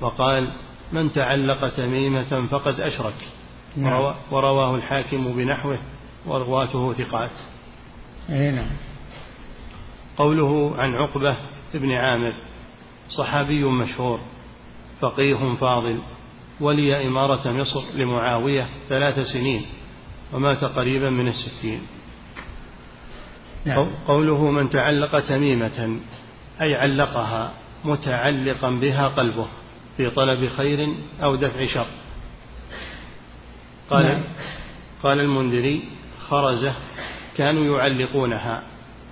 S1: وقال من تعلق تميمة فقد أشرك. نعم. ورواه الحاكم بنحوه ورواته ثقات.
S2: نعم.
S1: قوله عن عقبة بن عامر صحابي مشهور فقيه فاضل ولي إمارة مصر لمعاوية ثلاث سنين ومات قريبا من الستين نعم. قوله من تعلق تميمة أي علقها متعلقا بها قلبه في طلب خير أو دفع شر قال نعم. قال المنذري خرزة كانوا يعلقونها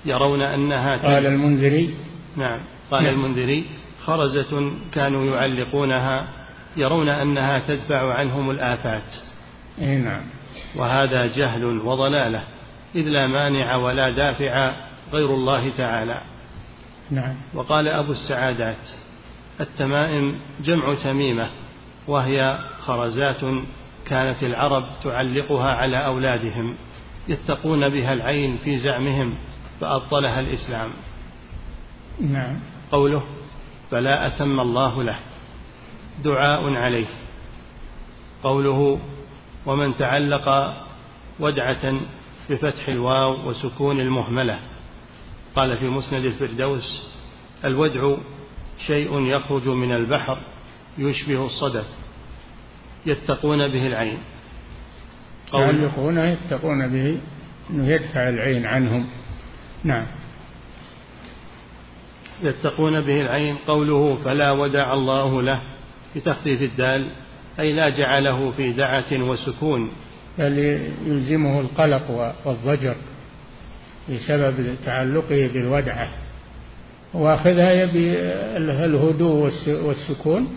S1: يرون أنها
S2: قال المنذري.
S1: نعم. قال نعم. المنذري خرزة كانوا يعلقونها يرون أنها تدفع عنهم الآفات.
S2: إيه نعم.
S1: وهذا جهل وضلالة إذ لا مانع ولا دافع غير الله تعالى.
S2: نعم.
S1: وقال أبو السعادات التمائم جمع تميمة وهي خرزات كانت العرب تعلقها على أولادهم يتقون بها العين في زعمهم. فأبطلها الإسلام.
S2: نعم.
S1: قوله فلا أتم الله له. دعاء عليه. قوله ومن تعلق ودعة بفتح الواو وسكون المهملة. قال في مسند الفردوس الودع شيء يخرج من البحر يشبه الصدف يتقون به العين.
S2: يعلقونه يتقون به أنه يدفع العين عنهم. نعم.
S1: يتقون به العين قوله فلا ودع الله له بتخفيف الدال أي لا جعله في دعة وسكون.
S2: بل يلزمه القلق والضجر بسبب تعلقه بالودعة. وأخذها يبي الهدوء والسكون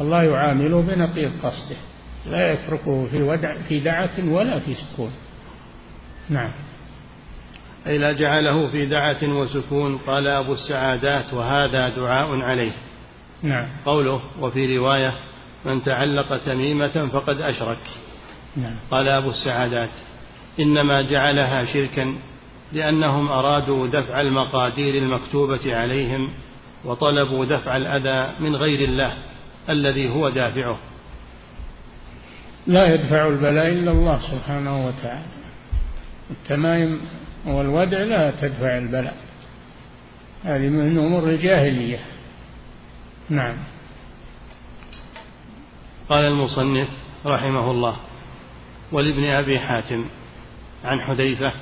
S2: الله يعامله بنقيض قصده لا يتركه في ودع في دعة ولا في سكون. نعم.
S1: أي لا جعله في دعة وسكون. قال أبو السعادات وهذا دعاء عليه.
S2: نعم.
S1: قوله وفي رواية من تعلق تميمة فقد أشرك.
S2: نعم.
S1: قال أبو السعادات إنما جعلها شركا لأنهم أرادوا دفع المقادير المكتوبة عليهم وطلبوا دفع الأذى من غير الله الذي هو دافعه.
S2: لا يدفع البلاء إلا الله سبحانه وتعالى. التمائم والودع لا تدفع البلاء. هذه من أمور الجاهلية. نعم.
S1: قال المصنف رحمه الله ولابن أبي حاتم عن حذيفة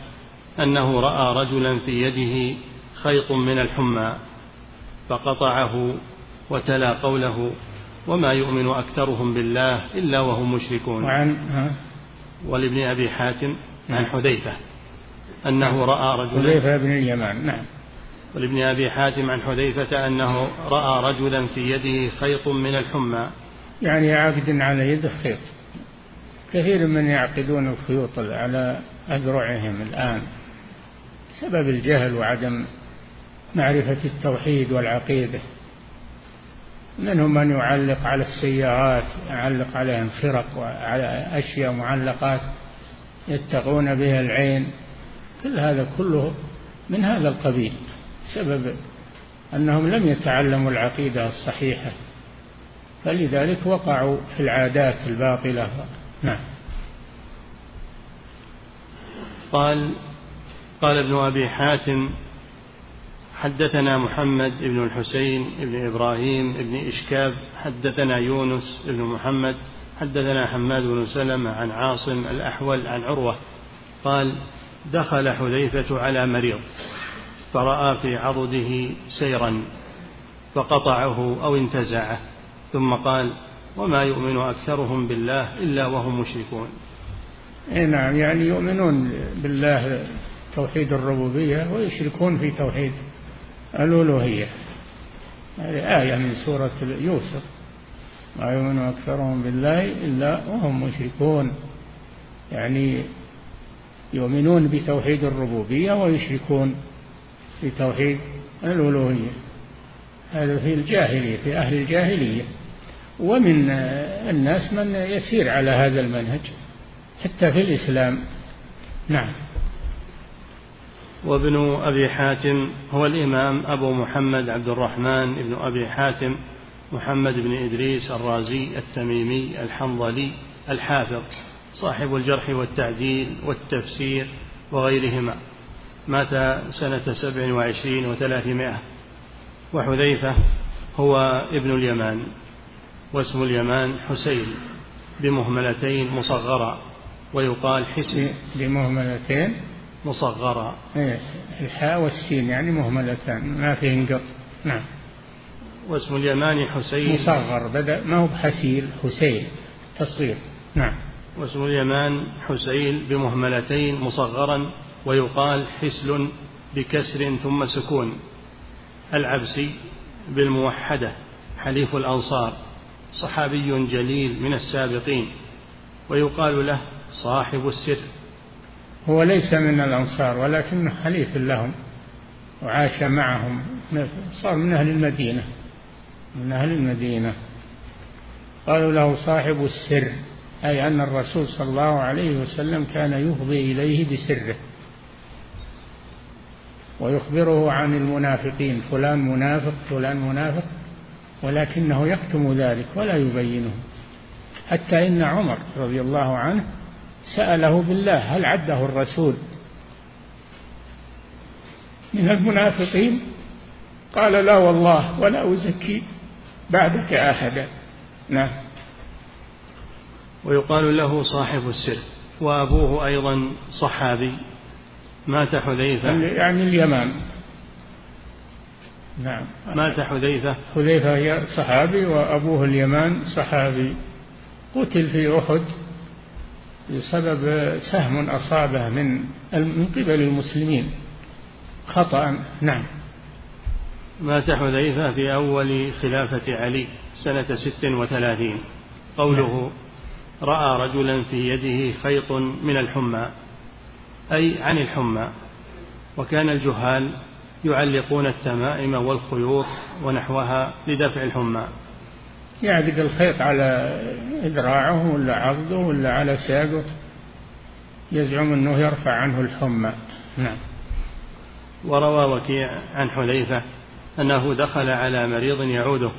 S1: أنه رأى رجلا في يده خيط من الحمى فقطعه وتلا قوله وما يؤمن أكثرهم بالله إلا وهم مشركون.
S2: وعن
S1: ولابن أبي حاتم عن نعم. حذيفة. أنه رأى رجلا.
S2: حذيفة بن اليمان نعم.
S1: ولابن أبي حاتم عن حذيفة أنه رأى رجلا في يده خيط من الحمى.
S2: يعني عاقد على يده خيط. كثير من يعقدون الخيوط على أذرعهم الآن بسبب الجهل وعدم معرفة التوحيد والعقيدة. منهم من يعلق على السيارات يعلق عليهم فرق وعلى أشياء معلقات يتقون بها العين. كل هذا كله من هذا القبيل سبب أنهم لم يتعلموا العقيدة الصحيحة فلذلك وقعوا في العادات الباطلة. نعم.
S1: قال قال ابن أبي حاتم حدثنا محمد بن الحسين بن إبراهيم بن إشكاب حدثنا يونس بن محمد حدثنا حماد بن سلمة عن عاصم الأحول عن عروة. قال دخل حذيفة على مريض فرأى في عضده سيرا فقطعه أو انتزعه ثم قال وما يؤمن أكثرهم بالله إلا وهم مشركون.
S2: إيه نعم يعني يؤمنون بالله توحيد الربوبية ويشركون في توحيد الألوهية. هذه آية من سورة يوسف ما يؤمن أكثرهم بالله إلا وهم مشركون. يعني يؤمنون بتوحيد الربوبية ويشركون في توحيد الألوهية. هذا في الجاهلية في أهل الجاهلية. ومن الناس من يسير على هذا المنهج حتى في الإسلام. نعم.
S1: وابن أبي حاتم هو الإمام أبو محمد عبد الرحمن بن أبي حاتم محمد بن إدريس الرازي التميمي الحنظلي الحافظ. صاحب الجرح والتعديل والتفسير وغيرهما. مات سنة سبع وعشرين وثلاثمائة. وحذيفة هو ابن اليمان واسم اليمان حسين بمهملتين مصغرة ويقال حسن.
S2: بمهملتين؟
S1: مصغرة.
S2: إيه الحاء والسين يعني مهملتان ما فيه انقط نعم.
S1: واسم اليمان حسين.
S2: مصغر بدأ ما هو بحسيل حسين تصغير. نعم.
S1: واسم اليمان حسين بمهملتين مصغرا ويقال حسل بكسر ثم سكون. العبسي بالموحدة حليف الأنصار صحابي جليل من السابقين ويقال له صاحب السر.
S2: هو ليس من الأنصار ولكنه حليف لهم وعاش معهم صار من أهل المدينة من أهل المدينة. قالوا له صاحب السر. أي أن الرسول صلى الله عليه وسلم كان يفضي إليه بسره. ويخبره عن المنافقين فلان منافق فلان منافق ولكنه يكتم ذلك ولا يبينه. حتى إن عمر رضي الله عنه سأله بالله هل عده الرسول؟ من المنافقين؟ قال لا والله ولا أزكي بعدك أحدا. نعم.
S1: ويقال له صاحب السر وأبوه أيضا صحابي مات حذيفة.
S2: يعني اليمان.
S1: نعم. مات حذيفة.
S2: حذيفة صحابي وأبوه اليمان صحابي. قتل في أحد بسبب سهم أصابه من من قبل المسلمين. خطأ. نعم.
S1: مات حذيفة في أول خلافة علي سنة ست وثلاثين. قوله نعم. رأى رجلا في يده خيط من الحمى أي عن الحمى وكان الجهال يعلقون التمائم والخيوط ونحوها لدفع الحمى.
S2: يعقد الخيط على ذراعه ولا عضده ولا على ساقه يزعم أنه يرفع عنه الحمى. نعم.
S1: وروى وكيع عن حذيفة أنه دخل على مريض يعوده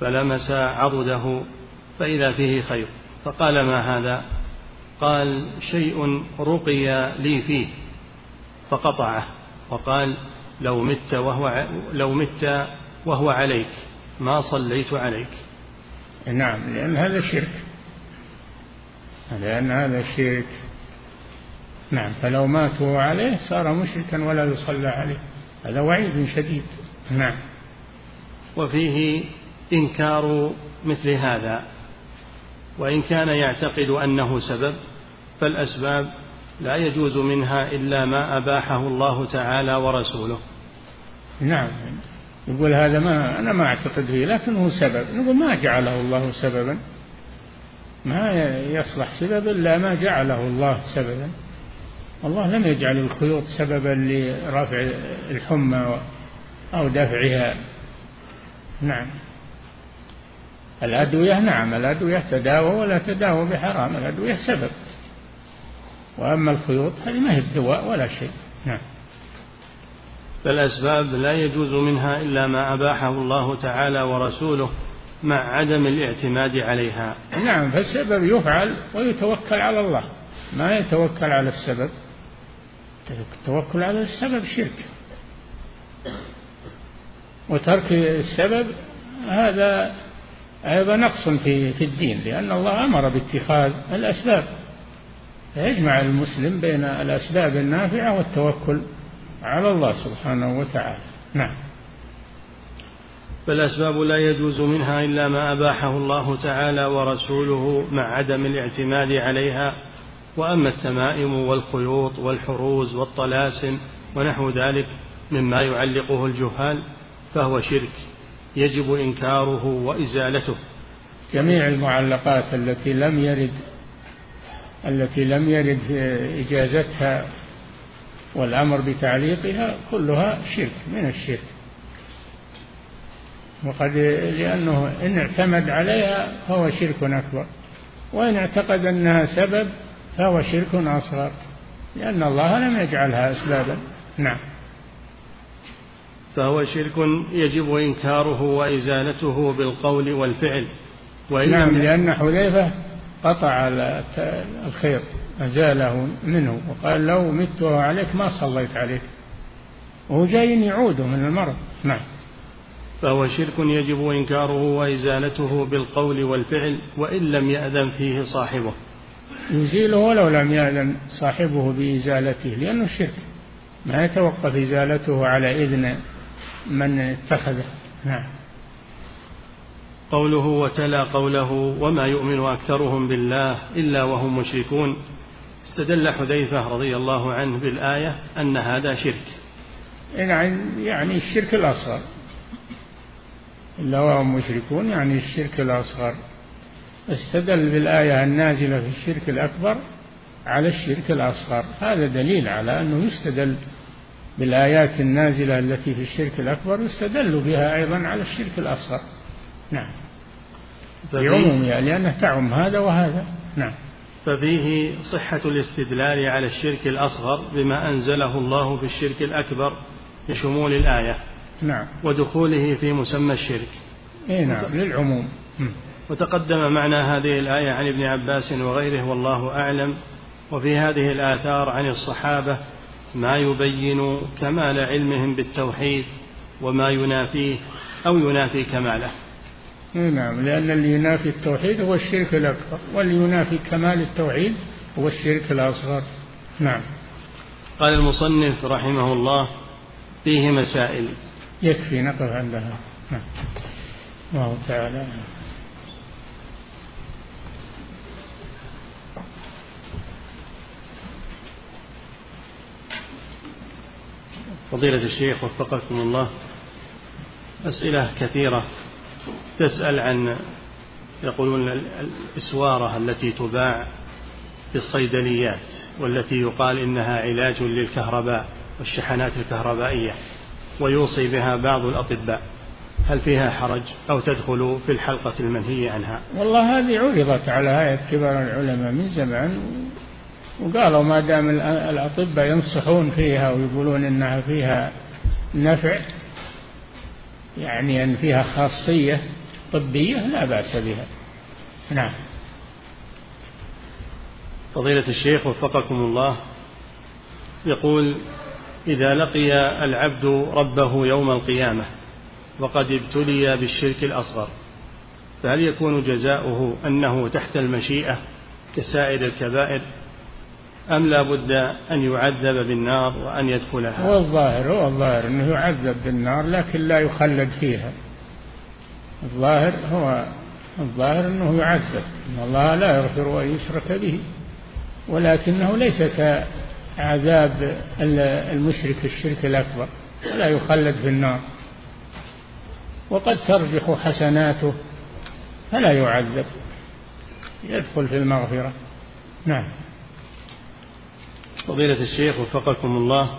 S1: فلمس عضده فإذا فيه خيط. فقال ما هذا؟ قال شيء رقي لي فيه فقطعه وقال لو مت وهو لو مت وهو عليك ما صليت عليك.
S2: نعم لأن هذا شرك. لأن هذا شرك. نعم فلو مات وهو عليه صار مشركا ولا يصلى عليه. هذا وعيد شديد. نعم.
S1: وفيه إنكار مثل هذا. وإن كان يعتقد أنه سبب فالأسباب لا يجوز منها إلا ما أباحه الله تعالى ورسوله.
S2: نعم. يقول هذا ما أنا ما أعتقد فيه لكنه سبب. نقول ما جعله الله سببا. ما يصلح سبب إلا ما جعله الله سببا. الله لم يجعل الخيوط سببا لرفع الحمى أو دفعها. نعم. الأدوية نعم الأدوية تداوى ولا تداوى بحرام الأدوية سبب. وأما الخيوط هذه ما هي الدواء ولا شيء. نعم.
S1: فالأسباب لا يجوز منها إلا ما أباحه الله تعالى ورسوله مع عدم الاعتماد عليها.
S2: نعم فالسبب يفعل ويتوكل على الله. ما يتوكل على السبب؟ التوكل على السبب شرك. وترك السبب هذا أيضا نقص في في الدين لأن الله أمر باتخاذ الأسباب. فيجمع المسلم بين الأسباب النافعة والتوكل على الله سبحانه وتعالى. نعم.
S1: فالأسباب لا يجوز منها إلا ما أباحه الله تعالى ورسوله مع عدم الاعتماد عليها. وأما التمائم والخيوط والحروز والطلاسم ونحو ذلك مما يعلقه الجهال فهو شرك. يجب إنكاره وإزالته.
S2: جميع المعلقات التي لم يرد التي لم يرد إجازتها والأمر بتعليقها كلها شرك من الشرك. وقد لأنه إن اعتمد عليها فهو شرك أكبر وإن اعتقد أنها سبب فهو شرك أصغر لأن الله لم يجعلها أسبابا. نعم.
S1: فهو شرك يجب إنكاره وإزالته بالقول والفعل.
S2: وإن نعم لأن حذيفة قطع الخيط أزاله منه وقال لو مت عليك ما صليت عليك. وهو جاي يعوده من المرض. نعم.
S1: فهو شرك يجب إنكاره وإزالته بالقول والفعل وإن لم يأذن فيه صاحبه.
S2: يزيله ولو لم يأذن صاحبه بإزالته لأنه شرك. ما يتوقف إزالته على إذن من اتخذه نعم.
S1: قوله وتلا قوله وما يؤمن أكثرهم بالله إلا وهم مشركون. استدل حذيفة رضي الله عنه بالآية أن هذا شرك.
S2: يعني يعني الشرك الأصغر. إلا وهم مشركون يعني الشرك الأصغر. استدل بالآية النازلة في الشرك الأكبر على الشرك الأصغر. هذا دليل على أنه يستدل بالآيات النازلة التي في الشرك الأكبر يستدل بها أيضا على الشرك الأصغر. نعم. بعمومها لأنها تعم هذا وهذا. نعم.
S1: ففيه صحة الاستدلال على الشرك الأصغر بما أنزله الله في الشرك الأكبر بشمول الآية.
S2: نعم.
S1: ودخوله في مسمى الشرك.
S2: إيه نعم للعموم.
S1: وتقدم معنى هذه الآية عن ابن عباس وغيره والله أعلم. وفي هذه الآثار عن الصحابة ما يبين كمال علمهم بالتوحيد وما ينافيه أو ينافي كماله.
S2: نعم لأن اللي ينافي التوحيد هو الشرك الأكبر واللي ينافي كمال التوحيد هو الشرك الأصغر. نعم.
S1: قال المصنف رحمه الله فيه مسائل.
S2: يكفي نقف عندها. نعم. الله تعالى.
S1: فضيلة الشيخ وفقكم الله. أسئلة كثيرة تسأل عن يقولون الإسوارة التي تباع في الصيدليات والتي يقال إنها علاج للكهرباء والشحنات الكهربائية ويوصي بها بعض الأطباء. هل فيها حرج أو تدخل في الحلقة المنهي عنها؟
S2: والله هذه عرضت على هيئة كبار العلماء من زمان وقالوا ما دام الأطباء ينصحون فيها ويقولون إنها فيها نفع يعني أن فيها خاصية طبية لا بأس بها. نعم.
S1: فضيلة الشيخ وفقكم الله يقول إذا لقي العبد ربه يوم القيامة وقد ابتلي بالشرك الأصغر فهل يكون جزاؤه أنه تحت المشيئة كسائر الكبائر؟ أم لا بد أن يعذب بالنار وأن يدخلها؟
S2: هو الظاهر هو الظاهر أنه يعذب بالنار لكن لا يخلد فيها. الظاهر هو الظاهر أنه يعذب أن الله لا يغفر أن يشرك به ولكنه ليس كعذاب المشرك الشرك الأكبر ولا يخلد في النار. وقد ترجح حسناته فلا يعذب يدخل في المغفرة. نعم.
S1: فضيلة الشيخ وفقكم الله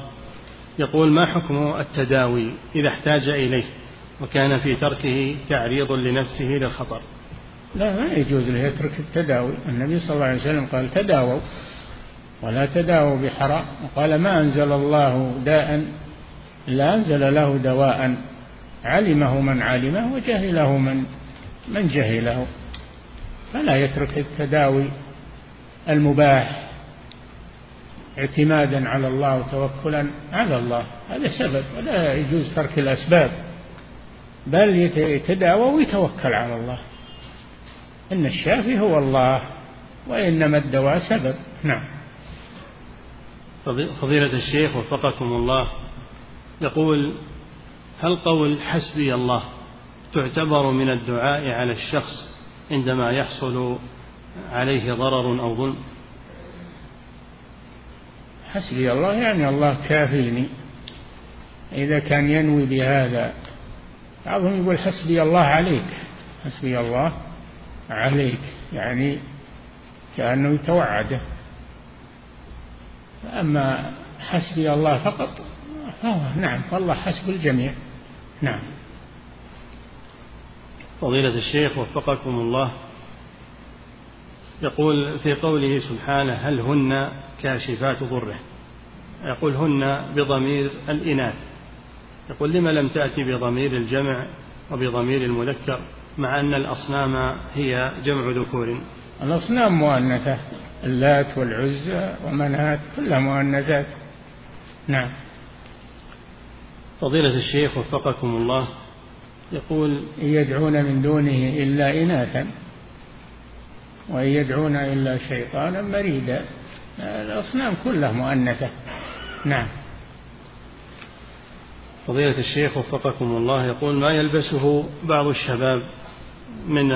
S1: يقول ما حكم التداوي إذا احتاج إليه وكان في تركه تعريض لنفسه للخطر؟
S2: لا ما يجوز له يترك التداوي. النبي صلى الله عليه وسلم قال تداووا ولا تداووا بحرام. وقال ما أنزل الله داء إلا أنزل له دواء علمه من علمه وجهله من من جهله. فلا يترك التداوي المباح. اعتمادا على الله وتوكلا على الله. هذا سبب ولا يجوز ترك الأسباب. بل يتداوى ويتوكل على الله. إن الشافي هو الله وإنما الدواء سبب. نعم.
S1: فضيلة الشيخ وفقكم الله. يقول هل قول حسبي الله تعتبر من الدعاء على الشخص عندما يحصل عليه ضرر أو ظلم؟
S2: حسبي الله يعني الله كافيني. إذا كان ينوي بهذا بعضهم يقول حسبي الله عليك. حسبي الله عليك يعني كأنه يتوعده أما حسبي الله فقط فهو نعم والله حسب الجميع. نعم.
S1: فضيلة الشيخ وفقكم الله. يقول في قوله سبحانه هل هن كاشفات ضره. يقول هن بضمير الإناث. يقول لما لم تأتي بضمير الجمع وبضمير المذكر مع أن الأصنام هي جمع ذكور؟
S2: الأصنام مؤنثة اللات والعزى ومنات كلها مؤنثات. نعم.
S1: فضيلة الشيخ وفقكم الله يقول
S2: يدعون من دونه إلا إناثا وإن يدعون إلا شيطانا مريدا. الأصنام كلها مؤنثة. نعم.
S1: فضيلة الشيخ وفقكم الله يقول ما يلبسه بعض الشباب من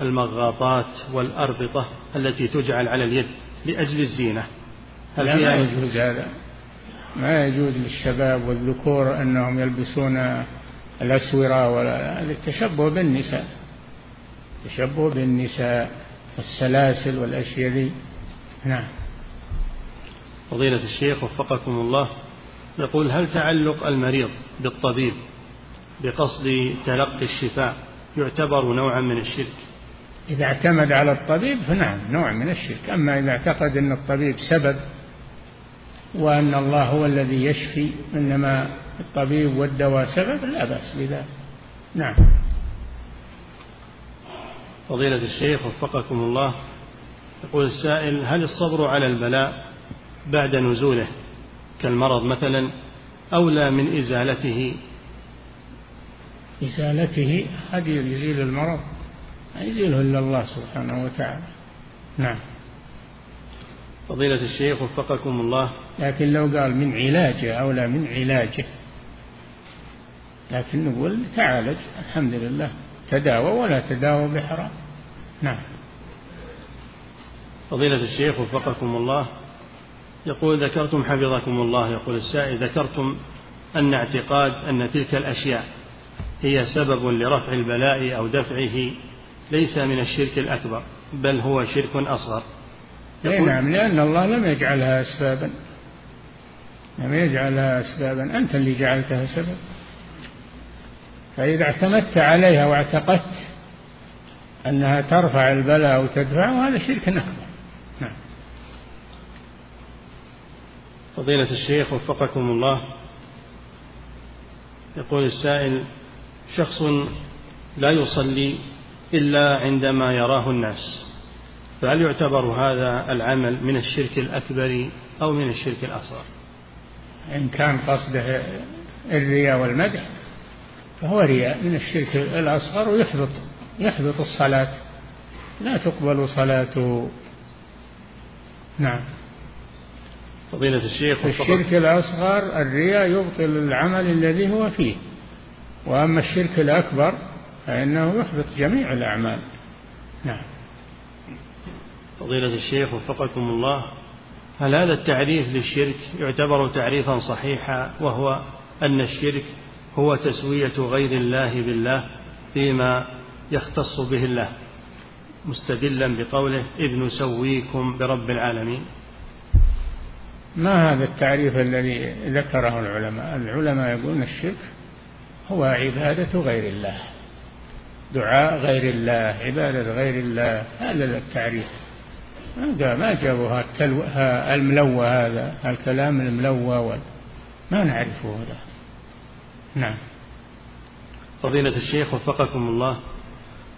S1: المغاطات والأربطة التي تجعل على اليد لأجل الزينة؟
S2: هل لا ما يجوز هذا. ما يجوز للشباب والذكور أنهم يلبسون الأسورة ولا التشبه بالنساء. التشبه بالنساء السلاسل والأشياء ذي نعم.
S1: فضيلة الشيخ وفقكم الله يقول هل تعلق المريض بالطبيب بقصد تلقي الشفاء يعتبر نوعا من الشرك؟
S2: إذا اعتمد على الطبيب فنعم نوع من الشرك. أما إذا اعتقد أن الطبيب سبب وأن الله هو الذي يشفي إنما الطبيب والدواء سبب لا بأس بذلك. نعم.
S1: فضيلة الشيخ وفقكم الله يقول السائل هل الصبر على البلاء بعد نزوله كالمرض مثلا أولى من إزالته.
S2: إزالته هذه يزيل المرض؟ لا يزيله إلا الله سبحانه وتعالى. نعم.
S1: فضيلة الشيخ وفقكم الله.
S2: لكن لو قال من علاجه أولى من علاجه. لكن نقول تعالج الحمد لله. تداوى ولا تداوى بحرام. نعم.
S1: فضيلة الشيخ وفقكم الله. يقول ذكرتم حفظكم الله يقول السائل ذكرتم أن اعتقاد أن تلك الأشياء هي سبب لرفع البلاء أو دفعه ليس من الشرك الأكبر بل هو شرك أصغر.
S2: أي نعم لأن الله لم يجعلها أسبابا. لم يجعلها أسبابا. أنت اللي جعلتها سبب. فإذا اعتمدت عليها واعتقدت أنها ترفع البلاء وتدفعه هذا شرك أكبر نعم
S1: فضيلة الشيخ وفقكم الله. يقول السائل شخص لا يصلي إلا عندما يراه الناس فهل يعتبر هذا العمل من الشرك الأكبر أو من الشرك الأصغر؟
S2: إن كان قصده الرياء والمدح فهو رياء من الشرك الأصغر ويحبط يحبط الصلاة. لا تقبل صلاته. نعم.
S1: فضيلة الشيخ
S2: الشرك الأصغر الرياء يبطل العمل الذي هو فيه. وأما الشرك الأكبر فإنه يحبط جميع الأعمال. نعم.
S1: فضيلة الشيخ وفقكم الله هل هذا التعريف للشرك يعتبر تعريفا صحيحا وهو أن الشرك هو تسوية غير الله بالله فيما يختص به الله؟ مستدلا بقوله إذ نسويكم برب العالمين.
S2: ما هذا التعريف الذي ذكره العلماء؟ العلماء يقولون الشرك هو عبادة غير الله دعاء غير الله عبادة غير الله هذا التعريف. ما جابوا الملوى هذا الكلام الملوى ما نعرفه هذا. نعم.
S1: فضيلة الشيخ وفقكم الله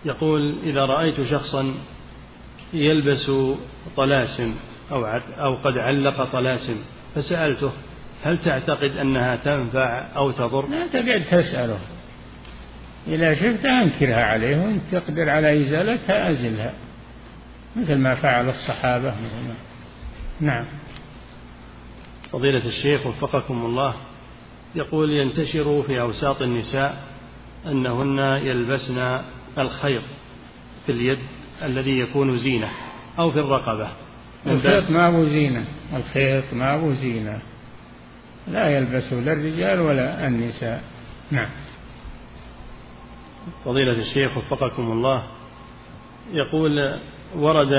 S1: يقول إذا رأيت شخصا يلبس طلاسم أو أو قد علق طلاسم فسألته هل تعتقد أنها تنفع أو تضر؟
S2: لا تقعد تسأله. إذا شفتها أنكرها عليه وإن تقدر على إزالتها أزلها. مثل ما فعل الصحابة. مثل ما نعم.
S1: فضيلة الشيخ وفقكم الله يقول ينتشر في أوساط النساء أنهن يلبسن الخيط في اليد الذي يكون زينة أو في الرقبة.
S2: الخيط ما أبو زينة. الخيط ما أبو زينة. لا يلبسه لا الرجال ولا النساء. نعم.
S1: فضيلة الشيخ وفقكم الله يقول ورد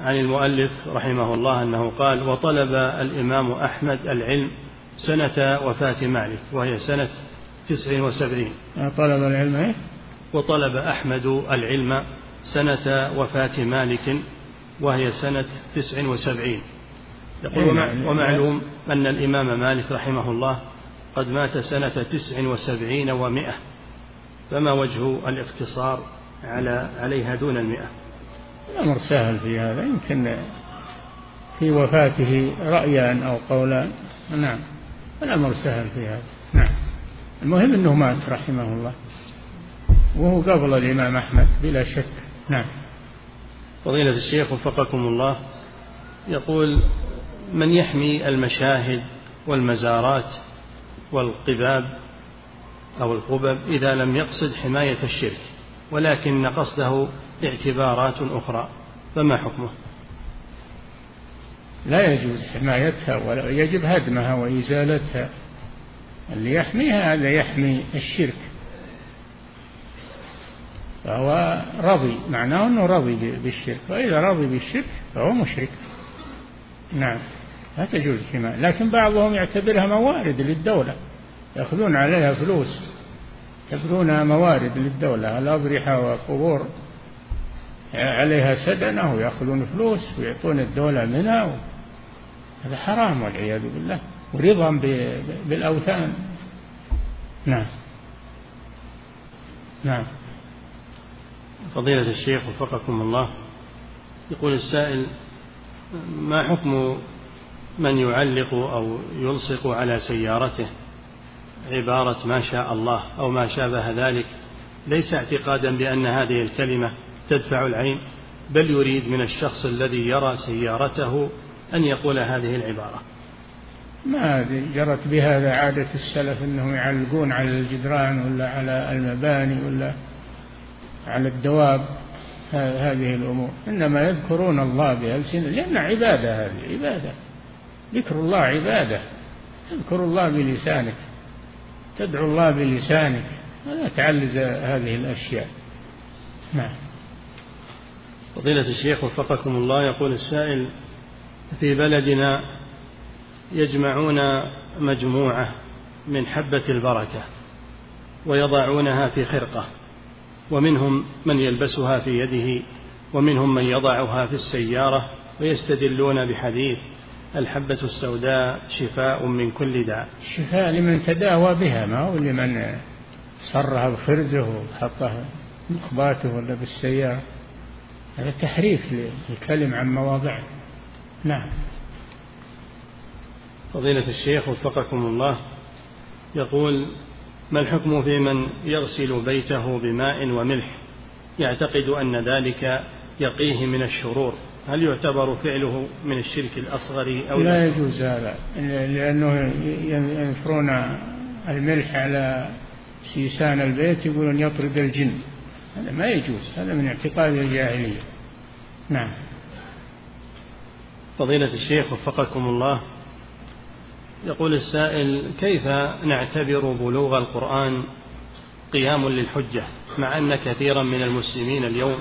S1: عن المؤلف رحمه الله أنه قال وطلب الإمام أحمد العلم سنة وفاة مالك وهي سنة تسع وسبعين.
S2: طلب العلم إيه؟
S1: وطلب أحمد العلم سنة وفاة مالك وهي سنة تسع وسبعين. يقول إيه ومعلوم أن الإمام مالك رحمه الله قد مات سنة تسع وسبعين ومائة. فما وجه الاقتصار على عليها دون المئة
S2: الأمر سهل في هذا. يمكن في وفاته رأيان أو قولان. نعم الأمر سهل في هذا. نعم. المهم أنه مات رحمه الله. وهو قبل الإمام أحمد بلا شك. نعم.
S1: فضيلة الشيخ وفقكم الله يقول من يحمي المشاهد والمزارات والقباب أو القبب إذا لم يقصد حماية الشرك ولكن قصده اعتبارات أخرى فما حكمه؟
S2: لا يجوز حمايتها ولا يجب هدمها وإزالتها. اللي يحميها هذا يحمي الشرك. فهو رضي معناه أنه رضي بالشرك. وإذا رضي بالشرك فهو مشرك. نعم لا تجوز حماية لكن بعضهم يعتبرها موارد للدولة. يأخذون عليها فلوس. يعتبرونها موارد للدولة الأضرحة والقبور. عليها سدنة ويأخذون فلوس ويعطون الدولة منها. هذا حرام والعياذ بالله. ورضا بالأوثان. نعم. نعم.
S1: فضيلة الشيخ وفقكم الله يقول السائل ما حكم من يعلق أو يلصق على سيارته عبارة ما شاء الله أو ما شابه ذلك؟ ليس اعتقادا بأن هذه الكلمة تدفع العين بل يريد من الشخص الذي يرى سيارته أن يقول هذه العبارة.
S2: ما جرت بهذا عادة السلف أنهم يعلقون على الجدران ولا على المباني ولا على الدواب هذه الأمور. إنما يذكرون الله بألسنة لأن عبادة هذه عبادة. ذكر الله عبادة. تذكر الله بلسانك. تدعو الله بلسانك. ولا تعلز هذه الأشياء. نعم.
S1: فضيلة الشيخ وفقكم الله يقول السائل في بلدنا يجمعون مجموعة من حبة البركة ويضعونها في خرقة. ومنهم من يلبسها في يده ومنهم من يضعها في السيارة ويستدلون بحديث الحبة السوداء شفاء من كل داء.
S2: شفاء لمن تداوى بها ما هو لمن صرها بخرزه وحطها مخباته ولا بالسيارة. هذا تحريف للكلم عن مواضعه. نعم.
S1: فضيلة الشيخ وفقكم الله يقول ما الحكم في من يغسل بيته بماء وملح؟ يعتقد أن ذلك يقيه من الشرور. هل يعتبر فعله من الشرك الأصغر أو
S2: لا؟ يجوز هذا لأنه ينثرون الملح على سيسان البيت يقولون يطرد الجن. هذا ما يجوز هذا من اعتقاد الجاهلية. نعم.
S1: فضيلة الشيخ وفقكم الله يقول السائل كيف نعتبر بلوغ القرآن قيام للحجة مع أن كثيرا من المسلمين اليوم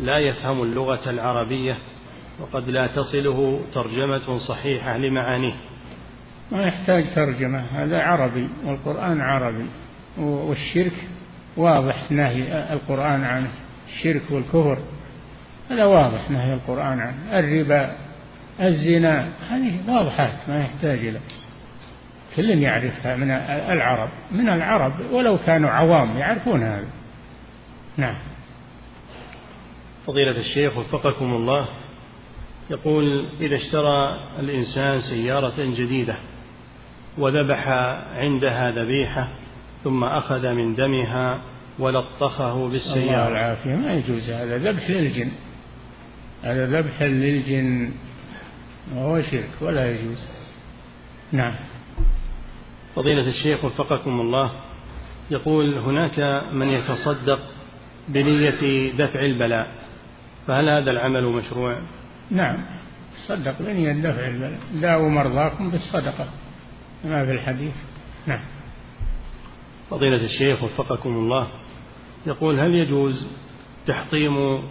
S1: لا يفهم اللغة العربية وقد لا تصله ترجمة صحيحة لمعانيه؟
S2: ما يحتاج ترجمة هذا عربي والقرآن عربي والشرك واضح نهي القرآن عنه الشرك والكفر هذا واضح نهي القرآن عنه الربا الزنا هذه واضحات ما يحتاج إلى. كل يعرفها من العرب من العرب ولو كانوا عوام يعرفون هذا. نعم.
S1: فضيلة الشيخ وفقكم الله يقول إذا اشترى الإنسان سيارة جديدة وذبح عندها ذبيحة ثم أخذ من دمها ولطخه بالسيارة. الله
S2: العافية ما يجوز هذا. ذبح للجن. هذا ذبح للجن وهو شرك ولا يجوز. نعم.
S1: فضيلة الشيخ وفقكم الله يقول هناك من يتصدق بنية دفع البلاء فهل هذا العمل مشروع؟
S2: نعم تصدق بنية دفع البلاء. داووا مرضاكم بالصدقة. ما في الحديث؟ نعم.
S1: فضيلة الشيخ وفقكم الله يقول هل يجوز تحطيم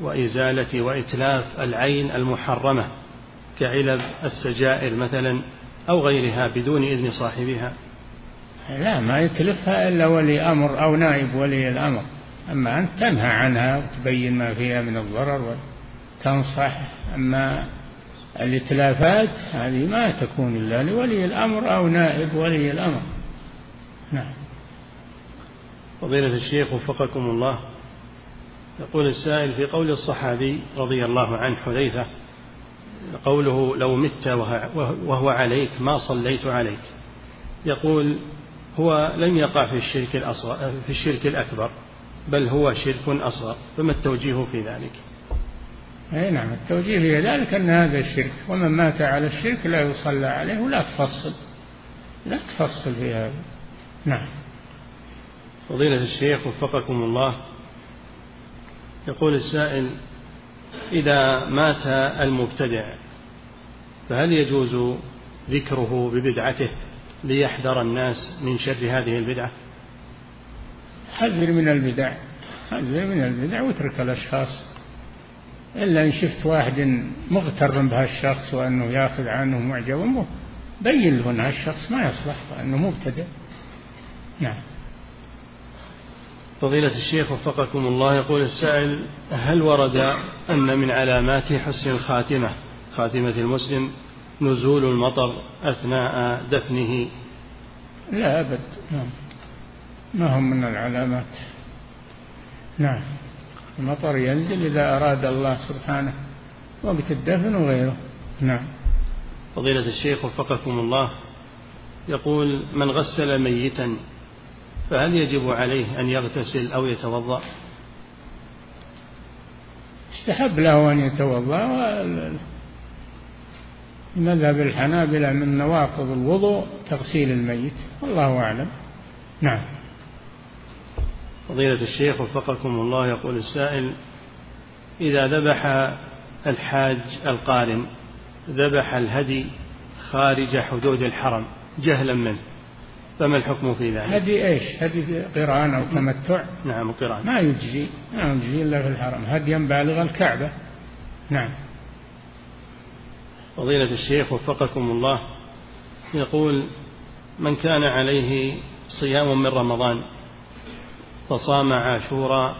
S1: وإزالة وإتلاف العين المحرمة كعلب السجائر مثلا؟ أو غيرها بدون إذن صاحبها.
S2: لا ما يتلفها إلا ولي أمر أو نائب ولي الأمر. أما أنت تنهى عنها وتبين ما فيها من الضرر وتنصح. أما الإتلافات هذه ما تكون إلا لولي الأمر أو نائب ولي الأمر. نعم.
S1: فضيلة الشيخ وفقكم الله يقول السائل في قول الصحابي رضي الله عنه حذيفة قوله لو مت وهو عليك ما صليت عليك. يقول هو لم يقع في الشرك الأصغر في الشرك الأكبر بل هو شرك أصغر. فما التوجيه في ذلك؟
S2: أي نعم التوجيه في ذلك أن هذا الشرك ومن مات على الشرك لا يصلى عليه ولا تفصل. لا تفصل في هذا. نعم.
S1: فضيلة الشيخ وفقكم الله يقول السائل إذا مات المبتدع فهل يجوز ذكره ببدعته ليحذر الناس من شر هذه البدعة؟
S2: حذر من البدع حذر من البدع واترك الأشخاص. إلا إن شفت واحد مغتر بهالشخص وأنه يأخذ عنه معجب بين له أن هالشخص ما يصلح وأنه مبتدع. نعم.
S1: فضيلة الشيخ وفقكم الله يقول السائل هل ورد أن من علامات حسن الخاتمة خاتمة المسلم نزول المطر أثناء دفنه؟
S2: لا أبد. نعم. ما هم من العلامات؟ نعم. المطر ينزل إذا أراد الله سبحانه وقت الدفن وغيره. نعم.
S1: فضيلة الشيخ وفقكم الله يقول من غسل ميتا فهل يجب عليه أن يغتسل أو يتوضأ؟
S2: استحب له أن يتوضأ مذهب الحنابلة من نواقض الوضوء تغسيل الميت والله أعلم. نعم.
S1: فضيلة الشيخ وفقكم الله يقول السائل إذا ذبح الحاج القارن ذبح الهدي خارج حدود الحرم جهلا منه فما الحكم في ذلك؟
S2: هدي إيش؟ هدي قرآن أو تمتع؟
S1: نعم قرآن
S2: ما يجزي ما يجزي إلا في الحرم، هديا بالغ الكعبة. نعم.
S1: فضيلة الشيخ وفقكم الله يقول من كان عليه صيام من رمضان فصام عاشوراء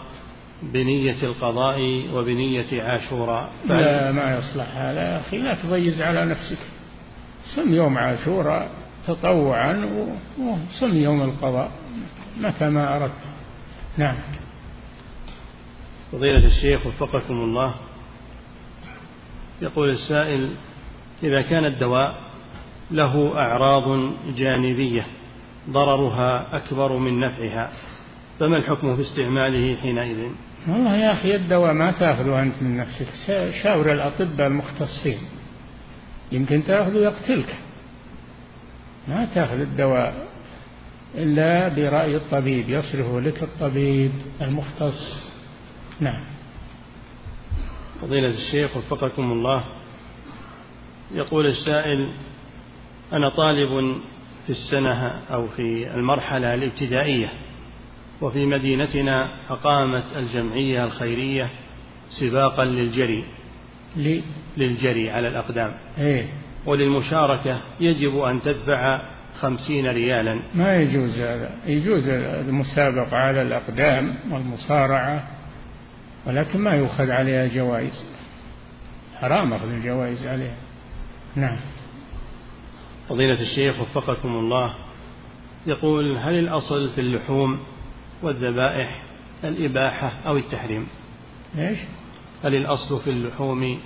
S1: بنية القضاء وبنية عاشوراء
S2: لا ما يصلح هذا يا أخي لا تضيز على نفسك صم يوم عاشوراء تطوعا وصم يوم القضاء متى ما أردت. نعم.
S1: فضيلة الشيخ وفقكم الله يقول السائل إذا كان الدواء له أعراض جانبية ضررها أكبر من نفعها فما الحكم في استعماله حينئذ؟
S2: والله يا أخي الدواء ما تأخذه أنت من نفسك شاور الأطباء المختصين. يمكن تأخذه يقتلك ما تأخذ الدواء إلا برأي الطبيب يصرفه لك الطبيب المختص نعم
S1: فضيلة الشيخ وفقكم الله يقول السائل أنا طالب في السنة أو في المرحلة الابتدائية وفي مدينتنا أقامت الجمعية الخيرية سباقا للجري؟ للجري على الأقدام
S2: إيه؟
S1: وللمشاركة يجب أن تدفع خمسين ريالا.
S2: ما يجوز هذا. يجوز المسابقة على الأقدام والمصارعة ولكن ما يؤخذ عليها جوائز. حرام أخذ الجوائز عليها. نعم.
S1: فضيلة الشيخ وفقكم الله يقول هل الأصل في اللحوم والذبائح الإباحة أو التحريم؟
S2: إيش؟
S1: هل الأصل في اللحوم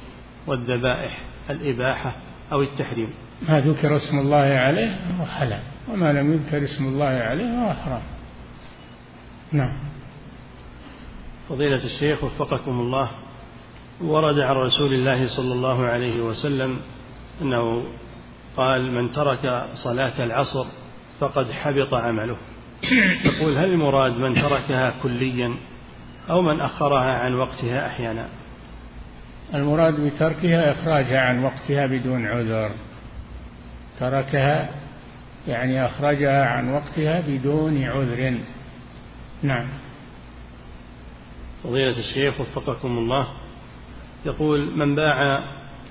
S1: والذبائح الإباحة أو التحريم.
S2: ما ذكر اسم الله عليه هو حلال وما لم يذكر اسم الله عليه هو حرام. نعم.
S1: فضيلة الشيخ وفقكم الله ورد عن رسول الله صلى الله عليه وسلم أنه قال من ترك صلاة العصر فقد حبط عمله. يقول هل المراد من تركها كليا أو من أخرها عن وقتها أحيانا؟
S2: المراد بتركها إخراجها عن وقتها بدون عذر. تركها يعني أخرجها عن وقتها بدون عذر. نعم.
S1: فضيلة الشيخ وفقكم الله يقول من باع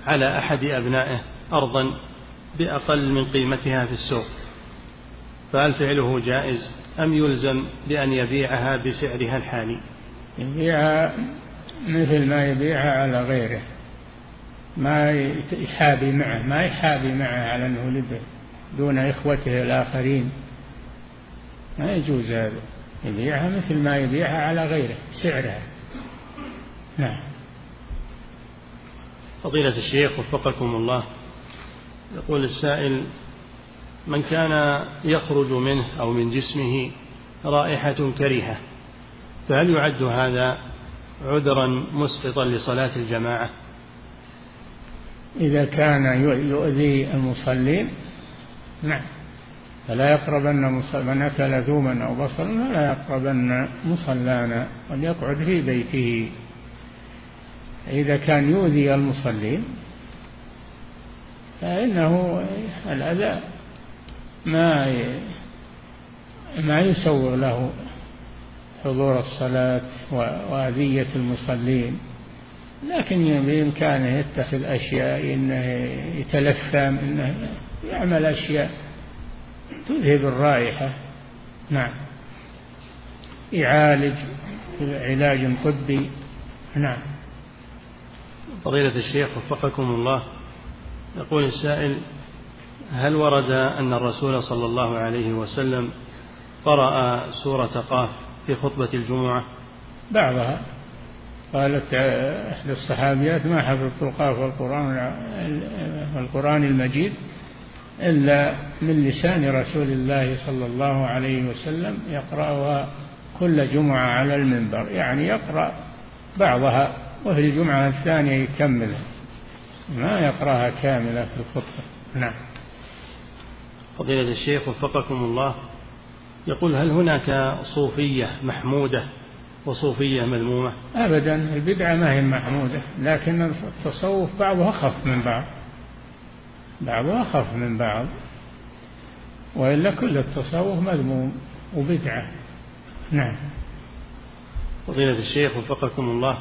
S1: على أحد أبنائه أرضا بأقل من قيمتها في السوق فهل فعله جائز أم يلزم بأن يبيعها بسعرها الحالي؟
S2: يبيعها مثل ما يبيعها على غيره. ما يحابي معه ما يحابي معه على أنه لبه دون إخوته الآخرين. ما يجوز هذا. يبيعها مثل ما يبيعها على غيره سعرها. نعم.
S1: فضيلة الشيخ وفقكم الله يقول السائل من كان يخرج منه أو من جسمه رائحة كريهة فهل يعد هذا عذرا مسقطا لصلاة الجماعة.
S2: إذا كان يؤذي المصلين نعم. فلا يقربن من أكل ثوما أو بصلا فلا يقربن مصلانا وليقعد في بيته. إذا كان يؤذي المصلين فإنه الأذى ما ما يسوغ له حضور الصلاة وأذية المصلين. لكن بإمكانه يتخذ أشياء إنه يتلثم إنه يعمل أشياء تذهب الرائحة. نعم. يعالج علاج طبي. نعم.
S1: فضيلة الشيخ وفقكم الله. يقول السائل هل ورد أن الرسول صلى الله عليه وسلم قرأ سورة قاف؟ في خطبة الجمعة؟
S2: بعضها. قالت إحدى الصحابيات ما حفظت القاف والقرآن والقرآن المجيد إلا من لسان رسول الله صلى الله عليه وسلم يقرأها كل جمعة على المنبر. يعني يقرأ بعضها وفي الجمعة الثانية يكملها. ما يقرأها كاملة في الخطبة. نعم.
S1: فضيلة الشيخ وفقكم الله. يقول هل هناك صوفية محمودة وصوفية مذمومة؟
S2: أبدا البدعة ما هي محمودة لكن التصوف بعضها أخف من بعض. بعضها أخف من بعض. وإلا كل التصوف مذموم وبدعة. نعم.
S1: فضيلة الشيخ وفقكم الله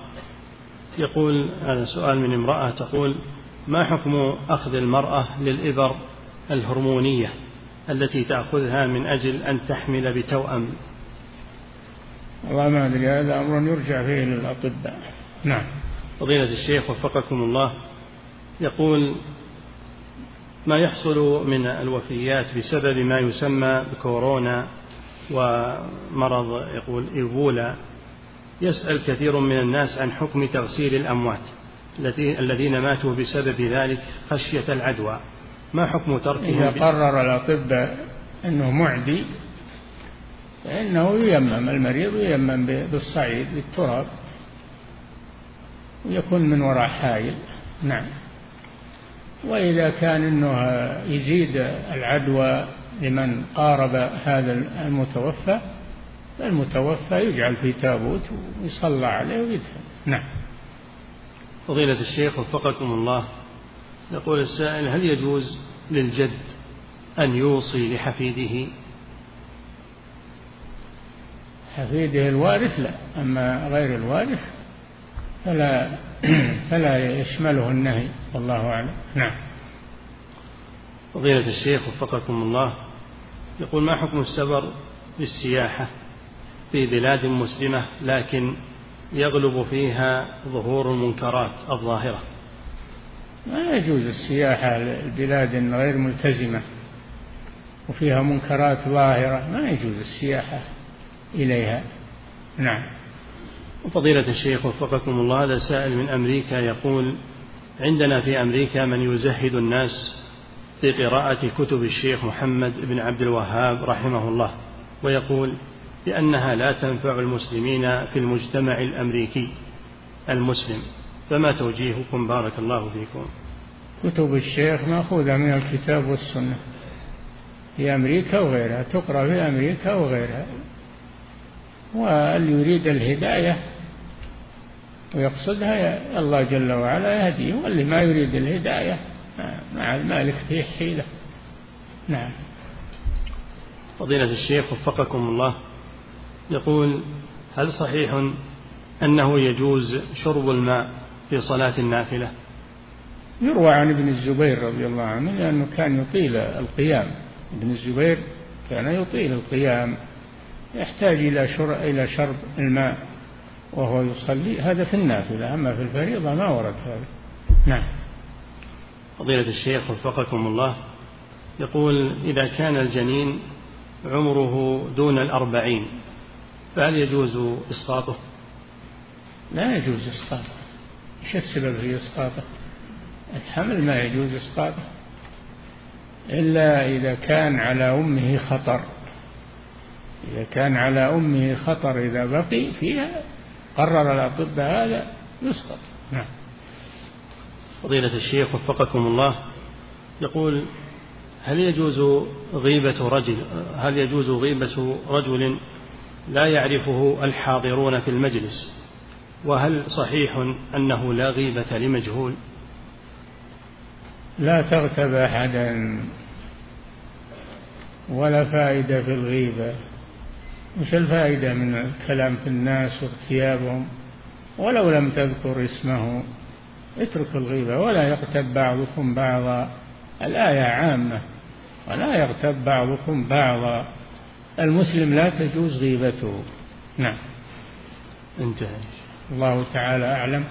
S1: يقول هذا سؤال من امرأة تقول ما حكم أخذ المرأة للإبر الهرمونية؟ التي تأخذها من أجل أن تحمل بتوأم.
S2: والله ما أدري هذا أمر يرجع فيه للأطباء نعم.
S1: فضيلة الشيخ وفقكم الله يقول ما يحصل من الوفيات بسبب ما يسمى بكورونا ومرض يقول إيبولا يسأل كثير من الناس عن حكم تغسيل الأموات الذين ماتوا بسبب ذلك خشية العدوى. ما حكم تركهم
S2: إذا قرر الأطباء أنه معدي فإنه ييمم المريض ييمم بالصعيد بالتراب ويكون من وراء حائل نعم. وإذا كان أنه يزيد العدوى لمن قارب هذا المتوفى المتوفى يجعل في تابوت ويصلى عليه ويدفن. نعم.
S1: فضيلة الشيخ وفقكم الله. يقول السائل هل يجوز للجد أن يوصي لحفيده؟
S2: حفيده الوارث؟ لا. أما غير الوارث فلا فلا يشمله النهي والله أعلم. نعم.
S1: فضيلة الشيخ وفقكم الله يقول ما حكم السفر للسياحة في بلاد مسلمة لكن يغلب فيها ظهور المنكرات الظاهرة؟
S2: ما يجوز السياحة لبلاد غير ملتزمة وفيها منكرات ظاهرة ما يجوز السياحة إليها. نعم.
S1: فضيلة الشيخ وفقكم الله هذا سائل من أمريكا يقول عندنا في أمريكا من يزهد الناس في قراءة كتب الشيخ محمد بن عبد الوهاب رحمه الله ويقول بأنها لا تنفع المسلمين في المجتمع الأمريكي المسلم. فما توجيهكم بارك الله فيكم؟
S2: كتب الشيخ مأخوذة من الكتاب والسنة. في أمريكا وغيرها تقرأ في أمريكا وغيرها. واللي يريد الهداية؟ ويقصدها الله جل وعلا يهديه واللي ما يريد الهداية مع المالك فيه حيلة. نعم.
S1: فضيلة الشيخ وفقكم الله. يقول هل صحيح أنه يجوز شرب الماء في صلاة النافلة.
S2: يروى عن ابن الزبير رضي الله عنه لأنه كان يطيل القيام. ابن الزبير كان يطيل القيام يحتاج إلى شرب, إلى شرب الماء وهو يصلي. هذا في النافلة أما في الفريضة ما ورد هذا. نعم.
S1: فضيلة الشيخ وفقكم الله يقول إذا كان الجنين عمره دون الأربعين فهل يجوز إسقاطه؟
S2: لا يجوز إسقاطه. إيش السبب في إسقاطه؟ الحمل ما يجوز إسقاطه. إلا إذا كان على أمه خطر. إذا كان على أمه خطر إذا بقي فيها قرر الأطباء هذا يسقط. نعم.
S1: فضيلة الشيخ وفقكم الله. يقول هل يجوز غيبة رجل هل يجوز غيبة رجل لا يعرفه الحاضرون في المجلس؟ وهل صحيح أنه لا غيبة لمجهول؟
S2: لا تغتب أحدا ولا فائدة في الغيبة. وش الفائدة من الكلام في الناس واغتيابهم؟ ولو لم تذكر اسمه اترك الغيبة. ولا يغتب بعضكم بعضا. الآية عامة. ولا يغتب بعضكم بعضا. المسلم لا تجوز غيبته. نعم.
S1: انتهى.
S2: الله تعالى أعلم.